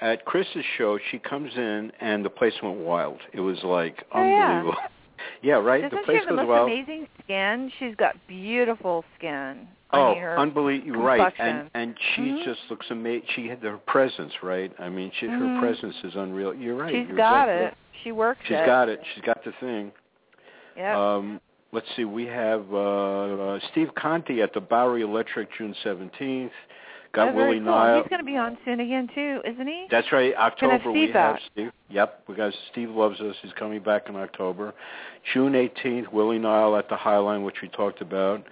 at Chris's show. She comes in, and the place went wild. It was like Oh, yeah. unbelievable. yeah, right. Doesn't the she place have the most wild. amazing skin? She's got beautiful skin. I Oh, mean, unbelievable! Right, and and she Mhm. just looks amazing. She had her presence, right? I mean, she, Mhm. her presence is unreal. You're right. She's You're got exactly it. She works She's it. got it. She's got the thing. Yep. Um, let's see. We have uh, uh, Steve Conte at the Bowery Electric June 17th. Got oh, Willie cool. Nile. He's going to be on soon again too, isn't he? That's right. October we have. Steve. Yep, we got Steve loves us. He's coming back in October. June 18th, Willie Nile at the Highline, which we talked about.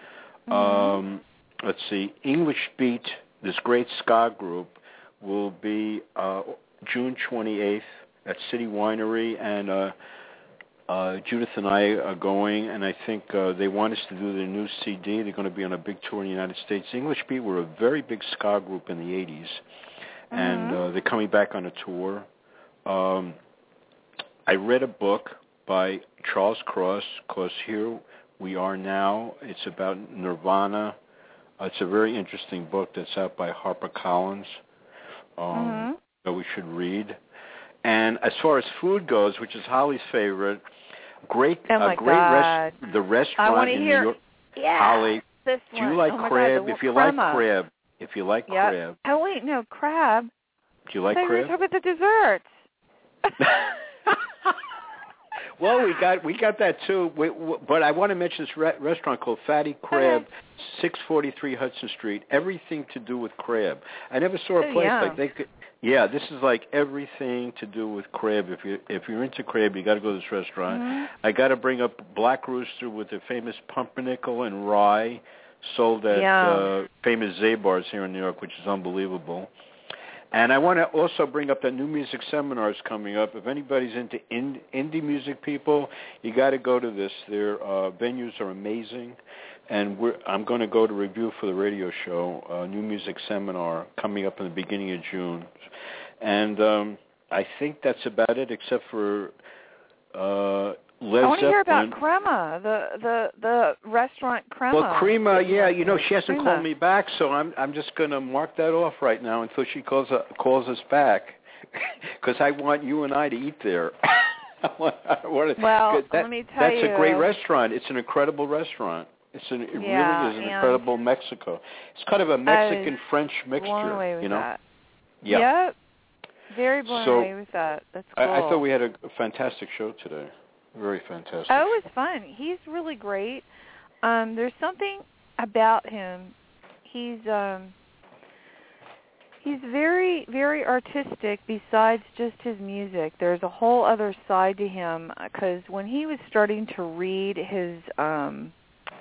Mhm. Um, let's see, English Beat, this great ska group, will be uh, June 28th at City Winery, and uh, uh, Judith and I are going, and I think uh, they want us to do their new CD. They're going to be on a big tour in the United States. English Beat were a very big ska group in the 80s, and Mhm. uh, they're coming back on a tour. Um, I read a book by Charles Cross, called Here We Are Now. It's about Nirvana. Uh, it's a very interesting book that's out by HarperCollins um, Mhm. that we should read. And as far as food goes, which is Holly's favorite, great, Oh a great God. rest, the restaurant I want to in hear. New York. Yeah. Holly, do you one. like oh crab? God, if you crema. like crab, if you like Yep. crab, Oh wait, no crab. do you like I we crab? talking about the desserts. well, we got we got that too. We, w but I want to mention this re- restaurant called Fatty Crab, Okay. 643 Hudson Street. Everything to do with crab. I never saw a Oh, place yeah. like they could. Yeah, this is like everything to do with crab. If you if you're into crab, you got to go to this restaurant. Mhm. I got to bring up Black Rooster with the famous pumpernickel and rye, sold at Yeah. uh, famous Zabar's here in New York, which is unbelievable. And I want to also bring up that new music seminar is coming up. If anybody's into in, indie music, people, you got to go to this. Their uh, venues are amazing, and we're, I'm going to go to review for the radio show. Uh, new music seminar coming up in the beginning of June, and um, I think that's about it, except for uh, Led I want to hear about Crema, the the the restaurant Crema. Well, Crema, yeah, you know, she hasn't Crema. called me back, so I'm I'm just going to mark that off right now until she calls uh, calls us back, because I want you and I to eat there. I want, I want to, Well, that, let me tell that's you. a great restaurant. It's an incredible restaurant. It's an, it Yeah, really is an incredible Mexico. It's kind of a Mexican French mixture. blown away with you know. that. Yeah. Yep. Very blown So, away with that. That's cool. I, I thought we had a fantastic show today. Very fantastic. Oh, it was fun. He's really great. Um, there's something about him. He's um he's very very artistic besides just his music. There's a whole other side to him cuz when he was starting to read his um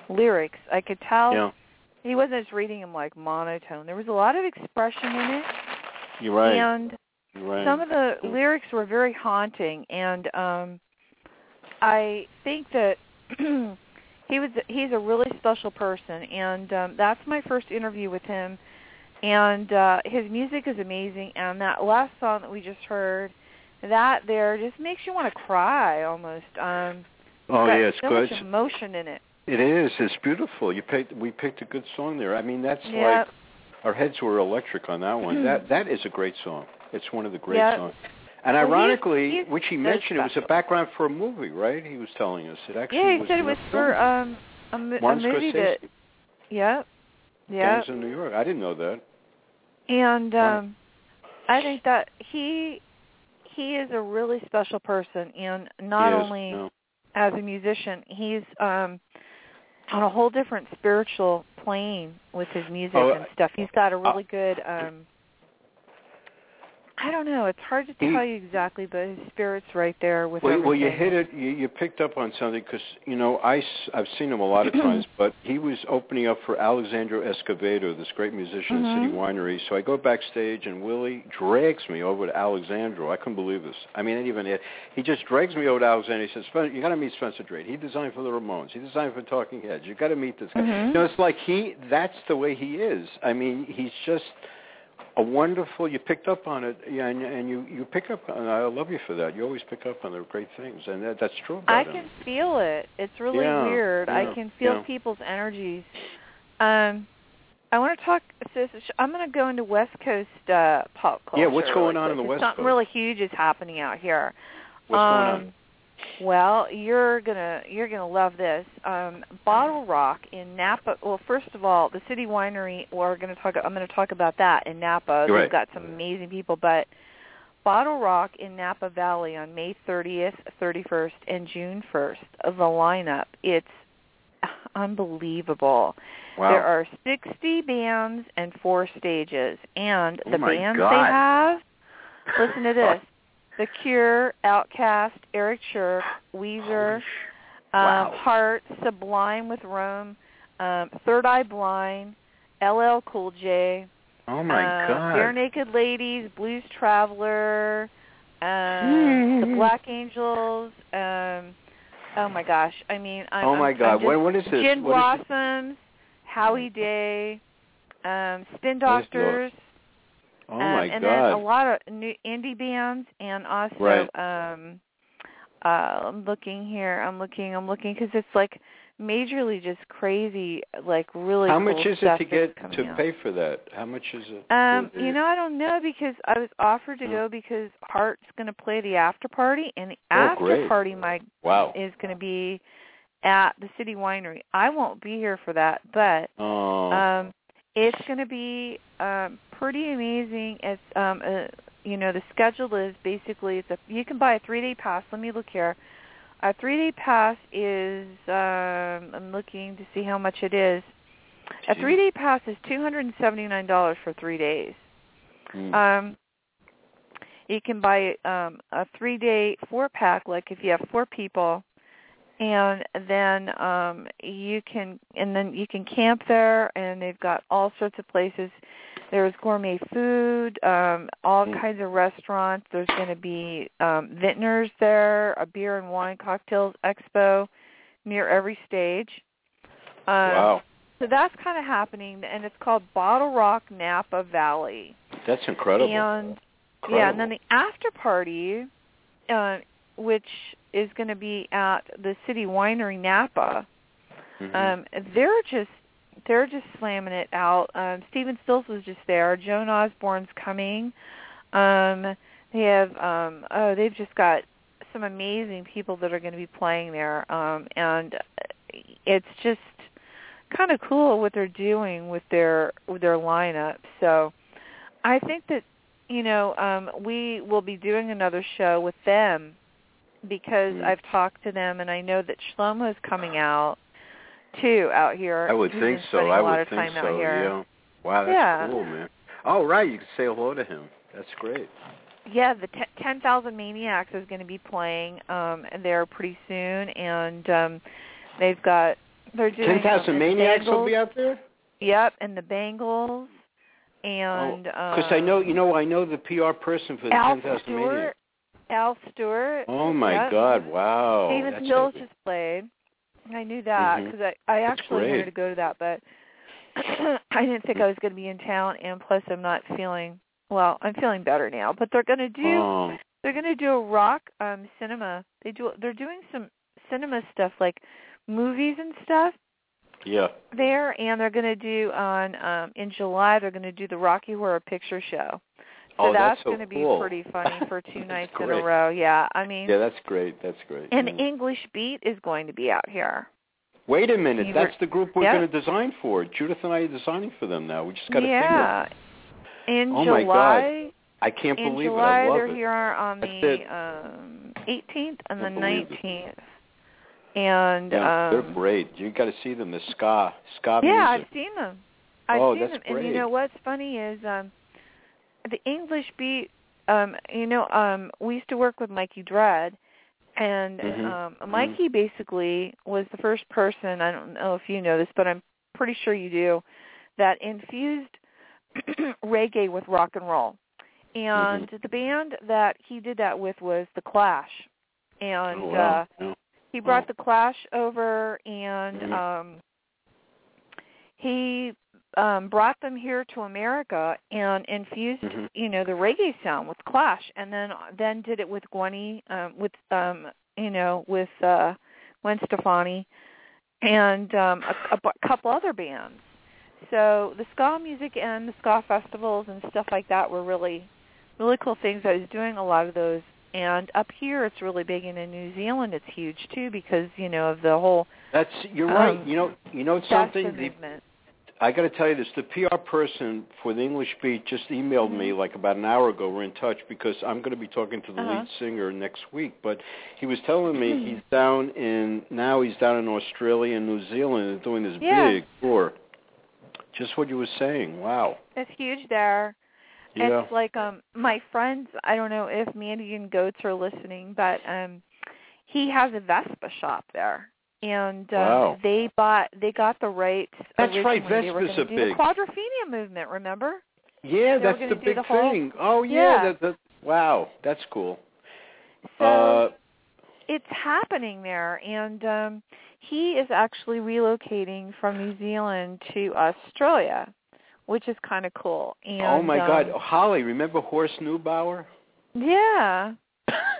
lyrics, I could tell yeah, he wasn't just reading them like monotone. There was a lot of expression in it you're right. and right. some of the lyrics were very haunting and um i think that he was he's a really special person and um that's my first interview with him and uh his music is amazing and that last song that we just heard that there just makes you want to cry almost um oh yeah, it's good. so good. much emotion in it It is. It's beautiful. You picked. We picked a good song there. I mean, that's yeah like our heads were electric on that one. that that is a great song. It's one of the great Yeah. songs. And Well, he's- ironically, he's which he mentioned, it was a background for a movie, right? He was telling us it actually yeah he was said it in was for um a, mo- a movie that yeah yeah Gangs of New York. I didn't know that. And um I think that he he is a really special person and not is, only no. as a musician, he's um on a whole different spiritual plane with his music Oh, and stuff. He's got a really good um I don't know, it's hard to tell you exactly, but his spirit's right there with Well, everything. well, you hit it. You, you picked up on something because you know I I've seen him a lot of times, but he was opening up for Alejandro Escovedo, this great musician at City Mhm. Winery. So I go backstage, and Willie drags me over to Alejandro. I couldn't believe this. I mean, even he just drags me over to Alejandro. He says, "Spen- "You got to meet Spencer Drake. He designed for the Ramones. He designed for Talking Heads. You got to meet this guy." Mhm. You know, it's like he. That's the way he is. I mean, he's just a wonderful. You picked up on it, yeah, and, and you you pick up. And I love you for that. You always pick up on the great things, and that, that's true I him. can feel it. It's really Yeah, weird. I can feel yeah. people's energies. Um, I want to talk. So, so I'm going to go into West Coast uh, pop culture. Yeah, what's going on in the West Something Coast? Something really huge is happening out here. What's going Um, Well, you're gonna you're gonna love this. Um, Bottle Rock in Napa. Well, first of all, the City Winery. We're gonna talk. I'm gonna talk about that in Napa. They've got some amazing people, but Bottle Rock in Napa Valley on May 30th, 31st, and June 1st. Of The lineup. It's unbelievable. Wow. There are 60 bands and four stages, and Oh the my bands God. they have. Listen to this: The Cure, OutKast, Eric Church, Weezer, Wow. um, Heart, Sublime with Rome, um, Third Eye Blind, LL Cool J, oh my uh, God. Barenaked Ladies, Blues Traveler, um, the Black Angels. Um, oh my gosh! I mean, I'm, oh my I'm, God. I'm just, What, what is this? Gin What? Blossoms, Howie Day, um, Spin Doctors, Oh um, my and God. then a lot of new indie bands, and also Right. um, uh, I'm looking here. I'm looking. I'm looking because it's like majorly just crazy, like really. How cool much is it to get to out. pay for that? How much is it? Um, you know, I don't know because I was offered to go because Heart's going to play the after party, and the Oh, after great. party my Wow. is going to be at the City Winery. I won't be here for that, but Oh. um, it's going to be um, pretty amazing. It's um, uh, you know, the schedule is basically it's a you can buy a three day pass. Let me look here. A three day pass is um, I'm looking to see how much it is. A three day pass is two hundred and seventy nine dollars for three days. Hmm. Um, you can buy um, a three day four pack, like if you have four people, and then um, you can and then you can camp there, and they've got all sorts of places. There's gourmet food, um, all Mm. kinds of restaurants. There's going to be um, vintners there, a beer and wine cocktails expo near every stage. Um, wow. So that's kind of happening, and it's called Bottle Rock Napa Valley. That's incredible. And incredible. yeah, and then the after party, uh, which is going to be at the City Winery Napa. Mhm. Um, they're just they're just slamming it out. Um, Stephen Stills was just there. Joan Osborne's coming. Um, they have um, oh they've just got some amazing people that are going to be playing there, um, and it's just kind of cool what they're doing with their with their lineup. So I think that you know um we will be doing another show with them because Mm. I've talked to them and I know that Shlomo is coming out too out here. I would He's think so. spending I would think time so. out here. Yeah. Wow, that's Yeah. cool, man. All right. You can say hello to him. That's great. Yeah, the t- Ten Thousand Maniacs is going to be playing um there pretty soon, and um they've got they're doing Ten Thousand um, Maniacs Bangles, will be out there. Yep, and the Bangles and Because Oh, I know, um, you know, I know the PR person for the Ten Thousand. Maniacs. Al Stewart. Oh my Yep. God! Wow. Stephen that's Stills just played. I knew that because I I That's actually great. wanted to go to that, but I didn't think I was going to be in town, and plus I'm not feeling well. I'm feeling better now, but they're going to do Oh, they're going to do a rock um cinema. They do they're doing some cinema stuff like movies and stuff yeah. there, and they're going to do on um in July they're going to do the Rocky Horror Picture Show. So oh, that's, so going to be cool. pretty funny for two That's nights in a row. Yeah, I mean, Yeah, that's great. That's great. and yeah. English Beat is going to be out here. Wait a minute. You That's were- the group we're Yep. going to design for. Judith and I are designing for them now. We just got a yeah. In Oh my God. I can't in believe July it. I love they're it. here on That's the it. um 18th and the Can't believe it. 19th. And yeah, um they're great. You got to see them. The ska, ska Yeah, music. I've seen them. I've Oh, seen that's them. And you know what's funny is um the English beat um you know um we used to work with Mikey Dread and Mhm. um Mikey basically was the first person, I don't know if you know this, but I'm pretty sure you do, that infused reggae with rock and roll. And Mm-hmm. the band that he did that with was The Clash. And oh, uh wow. yeah. he brought the Clash over, and Mhm. um, he um, brought them here to America and infused, Mhm. you know, the reggae sound with Clash, and then then did it with Gwenny, um, with um, you know, with uh, Gwen Stefani, and um, a, a couple other bands. So the ska music and the ska festivals and stuff like that were really, really cool things. I was doing a lot of those and up here it's really big and in New Zealand it's huge too because you know of the whole That's you're right. Um, You know, you know something. The, movement. I got to tell you this: the PR person for the English Beat just emailed me like about an hour ago. We're in touch because I'm going to be talking to the Uh-huh. lead singer next week. But he was telling me he's down in now he's down in Australia and New Zealand and doing this Yeah. big tour. Just what you were saying. Wow. It's huge there. Yeah. It's like um my friends I don't know if Mandy and Goats are listening, but um he has a Vespa shop there. And um Wow. they bought they got the rights That's right, originally. They were Vespas do big. the Quadrophenia movement, remember? Yeah, They that's the big the whole- thing. Oh yeah, Yeah. That, that, wow, that's cool. So uh, it's happening there and um he is actually relocating from New Zealand to Australia, which is kind of cool. And oh my um, God, Holly, remember Horst Neubauer? Yeah.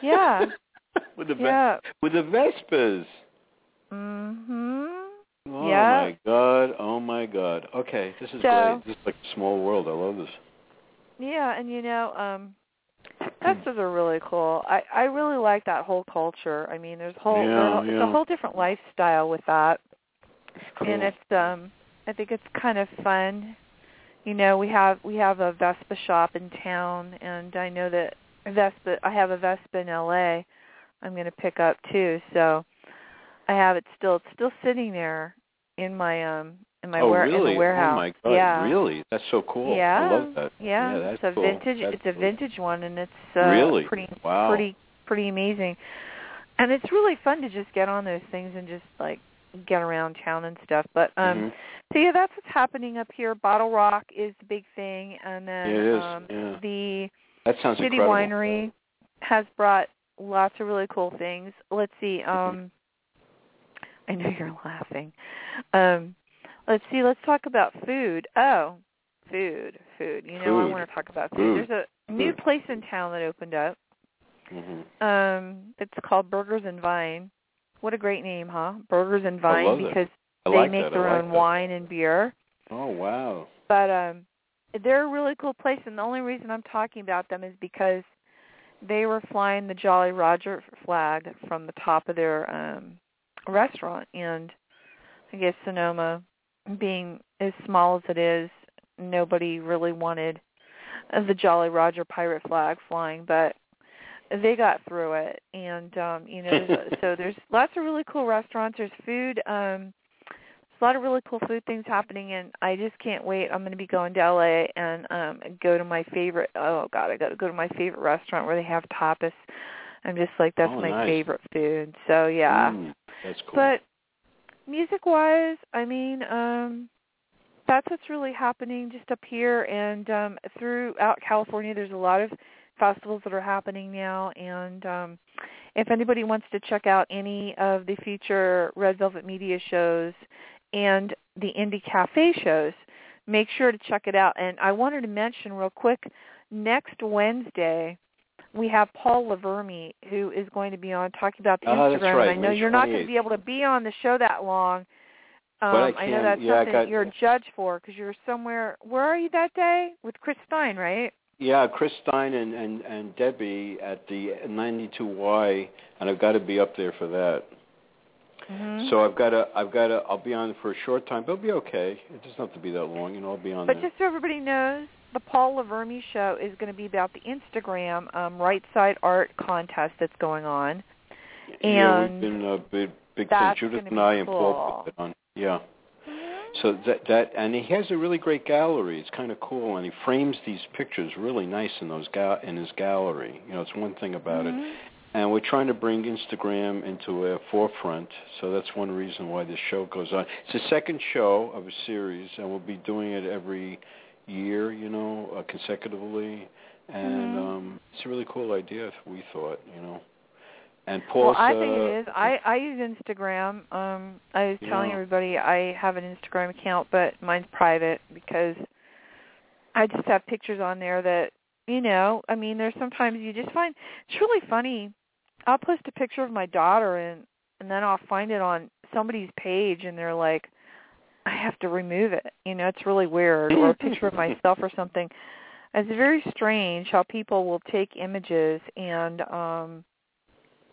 Yeah. with the Yeah. with the Vespas. Mhm. Oh Yeah. my God! Oh my God! Okay, this is So- great. This is like a small world. I love this. Yeah, and you know, um Festivals are really cool. I I really like that whole culture. I mean, there's whole Yeah, there- it's a whole different lifestyle with that. Cool. and it's um I think it's kind of fun. You know, we have we have a Vespa shop in town and I know that Vespa I have a Vespa in LA I'm going to pick up too. So I have it still it's still sitting there in my um in my oh ware- really? in the warehouse. Oh my God! yeah. Really? That's so cool. Yeah. I love that. Yeah, Yeah, that's it's a cool. vintage That's it's a vintage one and it's uh Really? pretty Wow. pretty pretty amazing. And it's really fun to just get on those things and just like get around town and stuff. But um Mhm. so yeah, that's what's happening up here. Bottle Rock is the big thing and then Yeah, it is. um Yeah. the That sounds City incredible. Winery has brought lots of really cool things. Let's see, um I know you're laughing. Um let's see, let's talk about food. Oh, food, food. You know I want to talk about food. Food. There's a new Food. place in town that opened up. Mhm. Um, it's called Burgers and Vine. What a great name, huh? Burgers and Vine because they like make that. their like own that. wine and beer. Oh wow. But um they're a really cool place and the only reason I'm talking about them is because they were flying the Jolly Roger flag from the top of their um restaurant and I guess Sonoma being as small as it is, nobody really wanted the Jolly Roger pirate flag flying, but they got through it. And um, you know, so there's lots of really cool restaurants. There's food. Um, there's a lot of really cool food things happening, and I just can't wait. I'm going to be going to LA and um go to my favorite. Oh God, I got to go to my favorite restaurant where they have tapas. I'm just like that's Oh, my nice. favorite food. So yeah. Mm, that's cool. But music wise, I mean, um that's what's really happening just up here and um throughout California there's a lot of festivals that are happening now and um if anybody wants to check out any of the future Red Velvet Media shows and the Indie Cafe shows, make sure to check it out. And I wanted to mention real quick, next Wednesday we have Paul Laverme who is going to be on talking about the Ah, that's right, and I know May you're not going to be able to be on the show that long. Um, But I know can- that's yeah, I something got- you're a judge for because you're somewhere. Where are you that day with Chris Stein, right? Yeah, Chris Stein and, and, and Debbie at the 92Y, and I've got to be up there for that. Mm-hmm. So I've got to, I've got to, I'll be on for a short time, but it'll be okay. It doesn't have to be that long, you know. I'll be on But there. just so everybody knows, the Paul Laverme show is going to be about the Instagram um, Right Side Art contest that's going on. yeah, we've and been a big, big thing. Judith and I and cool. Paul put it on. Yeah. So that that and he has a really great gallery. It's kind of cool, and he frames these pictures really nice in those ga- in his gallery. You know, it's one thing about it. Mhm. And we're trying to bring Instagram into a forefront, so that's one reason why this show goes on. It's the second show of a series, and we'll be doing it every year, you know, uh, consecutively. And Mhm. um, it's a really cool idea, we thought, you know. And Paul. Well, I think uh, it is. I I use Instagram. Um, I was telling Yeah. everybody I have an Instagram account, but mine's private because I just have pictures on there that you know. I mean, there's sometimes you just find it's really funny. I'll post a picture of my daughter and and then I'll find it on somebody's page and they're like, I have to remove it. You know, it's really weird. Or a picture of myself or something. It's very strange how people will take images and um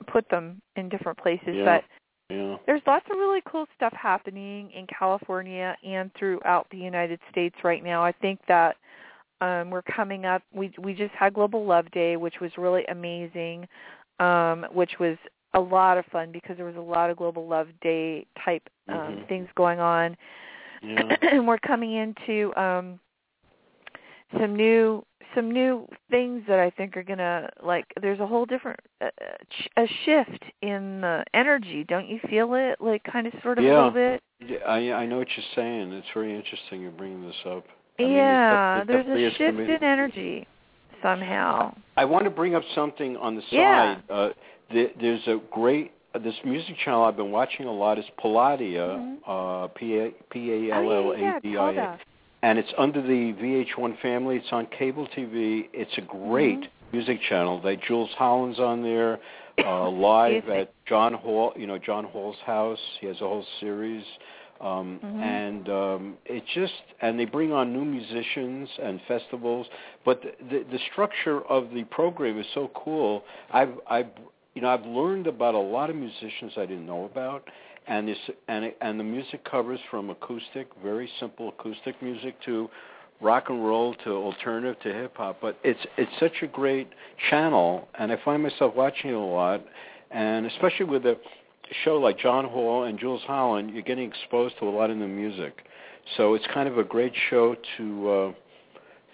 put them in different places. Yeah. But yeah. there's lots of really cool stuff happening in California and throughout the United States right now. I think that um we're coming up we we just had Global Love Day which was really amazing. Um which was a lot of fun because there was a lot of Global Love Day type um Mhm. things going on. Yeah. and we're coming into um some new some new things that I think are gonna like. There's a whole different uh, a shift in the energy. Don't you feel it? Like kind of sort of a little bit. Yeah, I I know what you're saying. It's very interesting you're bringing this up. I mean, it yeah, it there's a shift in energy somehow. I want to bring up something on the side. Yeah. Uh, there's a great uh, this music channel I've been watching a lot is Palladia, uh, P A P A L L oh, A D I A, that. and it's under the VH1 family. It's on cable TV. It's a great Mm-hmm. music channel. They Jools Holland's on there, uh, live at John Hall. You know John Hall's house. He has a whole series. Um, Mhm. And um, it just and they bring on new musicians and festivals, but the, the the structure of the program is so cool. I've I've you know I've learned about a lot of musicians I didn't know about, and this and and the music covers from acoustic, very simple acoustic music to rock and roll to alternative to hip hop. But it's it's such a great channel, and I find myself watching it a lot, and especially with a show like John Hall and Jools Holland, you're getting exposed to a lot of new music. So it's kind of a great show to uh,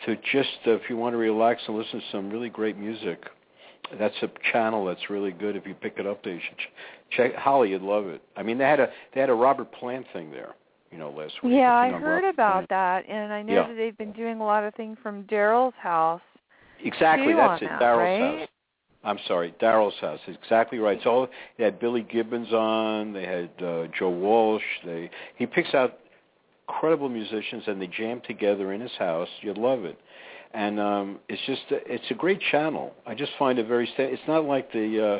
to just uh, if you want to relax and listen to some really great music. That's a channel that's really good. If you pick it up, there, you should ch- check. Holly, you'd love it. I mean, they had a they had a Robert Plant thing there, you know, last week. Yeah, I heard Robert about Plant. that, and I know Yeah. that they've been doing a lot of things from Daryl's house. Exactly, that's it. that, Daryl's right? house. I'm sorry, Daryl's house. Exactly right. So they had Billy Gibbons on. They had uh, Joe Walsh. They he picks out incredible musicians and they jam together in his house. You'd love it. And um, it's just it's a great channel. I just find it very. Sta- it's not like the. Uh,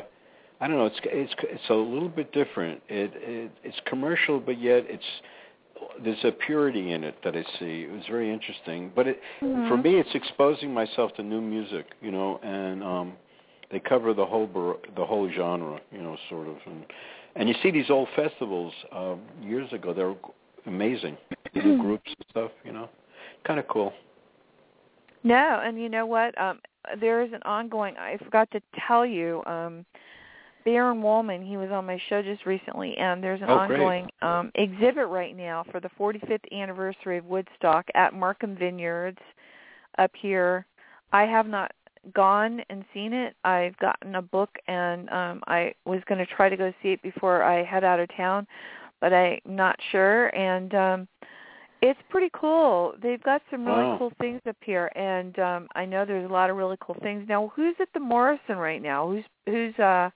I don't know. It's it's it's a little bit different. It, it it's commercial, but yet it's there's a purity in it that I see. It was very interesting. But it, for Mhm. me, it's exposing myself to new music, you know, and um, they cover the whole bar- the whole genre, you know, sort of. And and you see these old festivals uh, years ago. They're amazing. New groups and stuff, you know, kind of cool. No, and you know what? Um, there is an ongoing. I forgot to tell you. Um, Baron Wolman, he was on my show just recently, and there's an Oh, ongoing um, exhibit right now for the 45th anniversary of Woodstock at Markham Vineyards up here. I have not gone and seen it. I've gotten a book, and um, I was going to try to go see it before I head out of town, but I'm not sure. And um, it's pretty cool. They've got some really Wow. cool things up here, and um, I know there's a lot of really cool things. Now, who's at the Morrison right now? Who's who's uh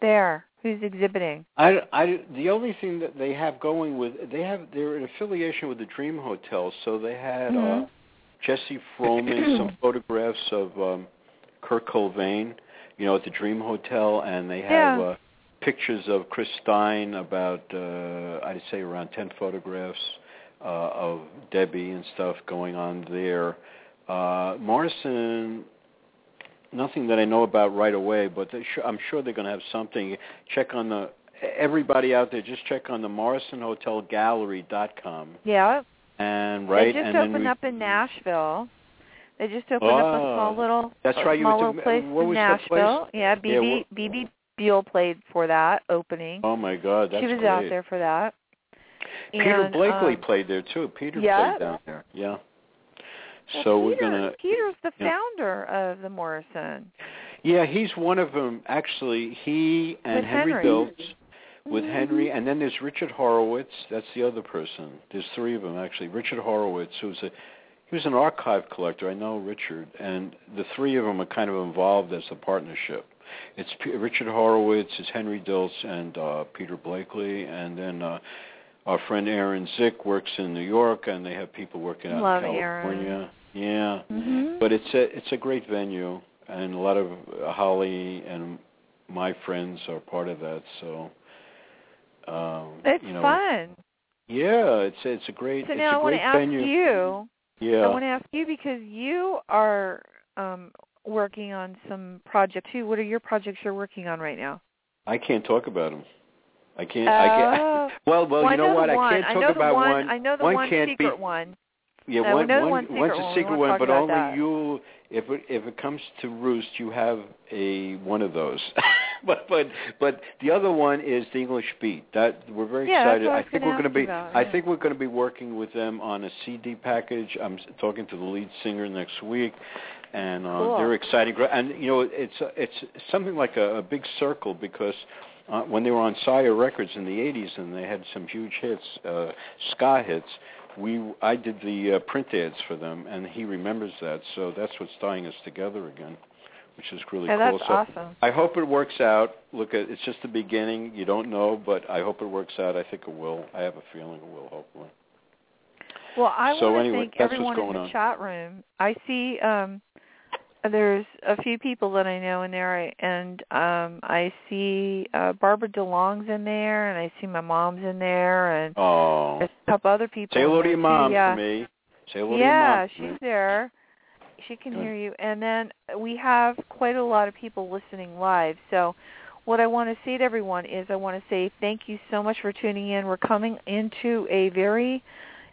there? Who's exhibiting? I, I, the only thing that they have going with they have they're in affiliation with the Dream Hotel, so they had uh, Mhm. Jesse Frohman some photographs of um, Kurt Cobain, you know, at the Dream Hotel, and they have Yeah. uh, pictures of Chris Stein, about uh, I'd say around ten photographs uh, of Debbie and stuff going on there. Uh, Morrison, nothing that I know about right away, but they sh- I'm sure they're going to have something. Check on the everybody out there. Just check on the MorrisonHotelGallery.com Yeah, and right they just and opened we, up in Nashville. They just opened up a small Oh, little, that's right, you small little to- place what in was that place? Nashville. Yeah, BB wha- BB Beale played for that opening. Oh my God, that's she was great. out there for that. Peter And, Blachley um, played there too. Peter yeah. played down there. Yeah. well, so we're gonna. Peter's the yeah. founder of the Morrison. Yeah, he's one of them. Actually, he and With Henry, Henry. Diltz with Mhm. Henry, and then there's Richard Horowitz. That's the other person. There's three of them actually. Richard Horowitz, who's a he was an archive collector. I know Richard, and the three of them are kind of involved as a partnership. It's P- Richard Horowitz, it's Henry Diltz, and uh, Peter Blachley, and then uh, our friend Aaron Zick works in New York, and they have people working out Love in Aaron. California. Yeah, Mhm. but it's a it's a great venue, and a lot of uh, Holly and my friends are part of that. So, um, it's you know, fun. Yeah, it's it's a great So it's now I a want great to ask venue. you. yeah, I want to ask you because you are um working on some projects too. What are your projects you're working on right now? I can't talk about them. I can't. I can't. Oh. Well, well, you know, know what? one. I can't I talk know about one. I know the one one can't secret be, one. Yeah, No, one, we know the one, one secret one's a secret won't one, but only that. you. If it if it comes to Roost, you have a one of those. but but but the other one is the English Beat. That we're very Yeah, excited. I I think we're going to be. about, I yeah. think we're going to be working with them on a CD package. I'm talking to the lead singer next week, and uh, Cool. they're exciting. And you know, it's it's something like a, a big circle because uh, when they were on Sire Records in the '80s and they had some huge hits, uh, ska hits. We I did the uh, print ads for them, and he remembers that. So that's what's tying us together again, which is really Yeah, cool. that's so awesome. I hope it works out. Look, at it's just the beginning. You don't know, but I hope it works out. I think it will. I have a feeling it will. Hopefully. Well, I So want to anyway, thank everyone in the on. chat room. I see um there's a few people that I know in there and um I see uh Barbara DeLong's in there and I see my mom's in there and Oh, there's a couple other people say hello to your mom yeah. for me. Say hello yeah, to your mom. for she's there. She can Good. hear you. And then we have quite a lot of people listening live. So what I want to say to everyone is I want to say thank you so much for tuning in. We're coming into a very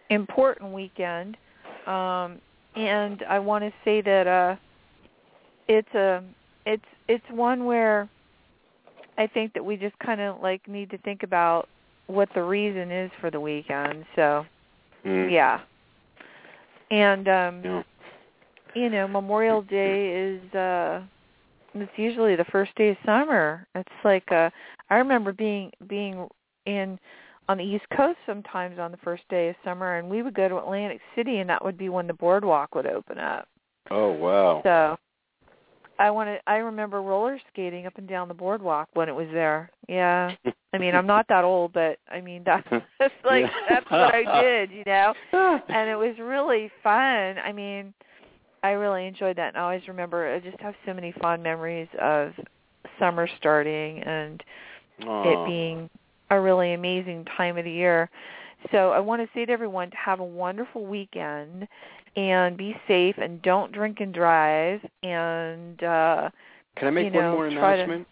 important weekend. Um and I want to say that uh it's a it's it's one where I think that we just kind of like need to think about what the reason is for the weekend. So, Mm. yeah. And um Yeah. you know, Memorial Day is uh it's usually the first day of summer. It's like uh I remember being being in on the East Coast sometimes on the first day of summer and we would go to Atlantic City and that would be when the boardwalk would open up. Oh wow. So I want to I remember roller skating up and down the boardwalk when it was there. Yeah. I mean, I'm not that old, but I mean that's that's like that's what I did, you know and it was really fun. I mean, I really enjoyed that, and I always remember. I just have so many fond memories of summer starting and Aw. it being a really amazing time of the year. So I want to say to everyone to have a wonderful weekend and be safe and don't drink and drive and uh Can I make you one more try to- announcement?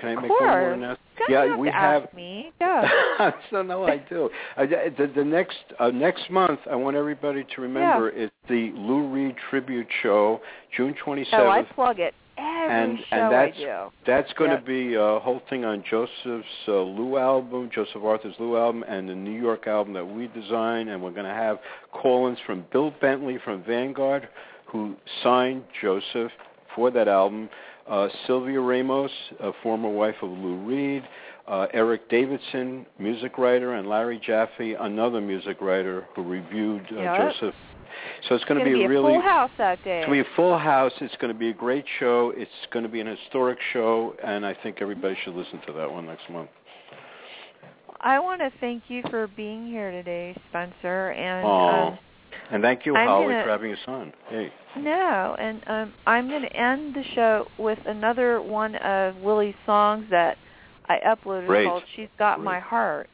Can I Of make one more course. announcement? Yeah, we to have. me. Go. so no, I do. Uh, the, the next uh, next month, I want everybody to remember it's the Lou Reed tribute show, June twenty Oh, I plug it And- and that's-. That's going Yep. to be a whole thing on Joseph's uh, Lou album, Joseph Arthur's Lou album, and the New York album that we designed. And we're going to have call-ins from Bill Bentley from Vanguard, who signed Joseph for that album. Uh, Sylvia Ramos, a former wife of Lou Reed. Uh, Eric Davidson, music writer, and Larry Jaffe, another music writer who reviewed uh, Yep. Joseph. So it's going It's to be, a really full house that day. it's going to be a full house. It's going to be a great show. It's going to be an historic show, and I think everybody should listen to that one next month. I want to thank you for being here today, Spencer. And um, And thank you, I'm Holly, gonna- for having us on. Hey, no, and um, I'm going to end the show with another one of Willie's songs that I uploaded Great. called "She's Got Great. My Heart."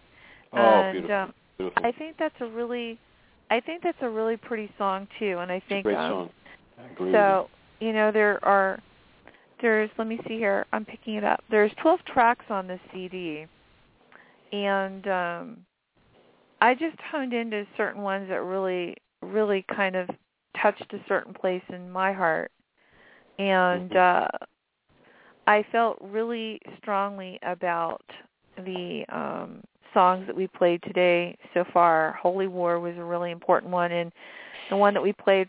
oh, and beautiful, um, beautiful. I think that's a really, I think that's a really pretty song too. And I it's a think great um, song. I agree So, you know, there are there's let me see here. I'm picking it up. There's 12 tracks on this CD. And um I just honed into certain ones that really really kind of touched a certain place in my heart. And uh I felt really strongly about the um songs that we played today so far. Holy War was a really important one and the one that we played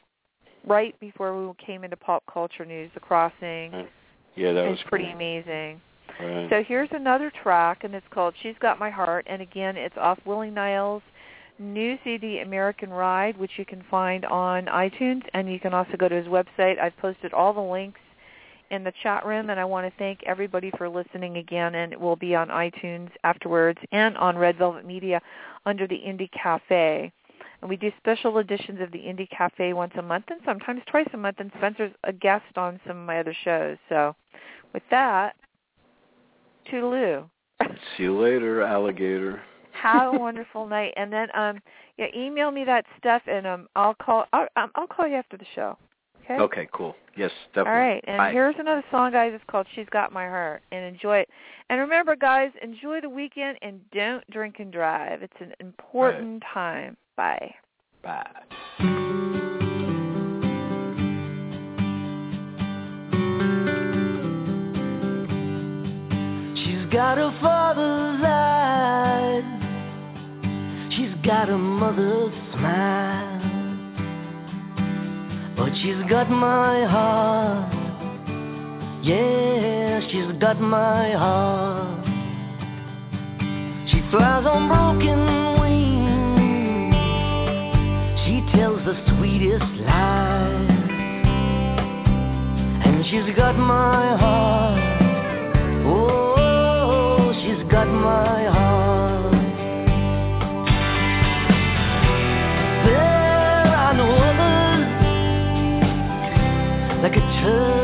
right before we came into pop culture news, The Crossing, Right. Yeah, that was pretty cool. amazing. Right. So here's another track, and it's called "She's Got My Heart," and again, it's off Willie Niles' new CD, American Ride, which you can find on iTunes, and you can also go to his website. I've posted all the links in the chat room, and I want to thank everybody for listening again, and it will be on iTunes afterwards and on Red Velvet Media under the Indie Cafe. And we do special editions of the Indie Cafe once a month and sometimes twice a month, and Spencer's a guest on some of my other shows. So with that, toodaloo. See you later, alligator. Have a wonderful night, and then um, yeah, email me that stuff, and um, I'll call. I'll, um, I'll call you after the show. Okay. Okay, cool. Yes, definitely. All right, and Bye. here's another song, guys. It's called "She's Got My Heart," and enjoy it. And remember, guys, enjoy the weekend and don't drink and drive. It's an important time. Bye. Bye. She's got a father's eyes. She's got a mother's smile. She's got my heart. Yeah, she's got my heart. She flies on broken wings. She tells the sweetest lies. And she's got my heart. Oh, she's got my heart. That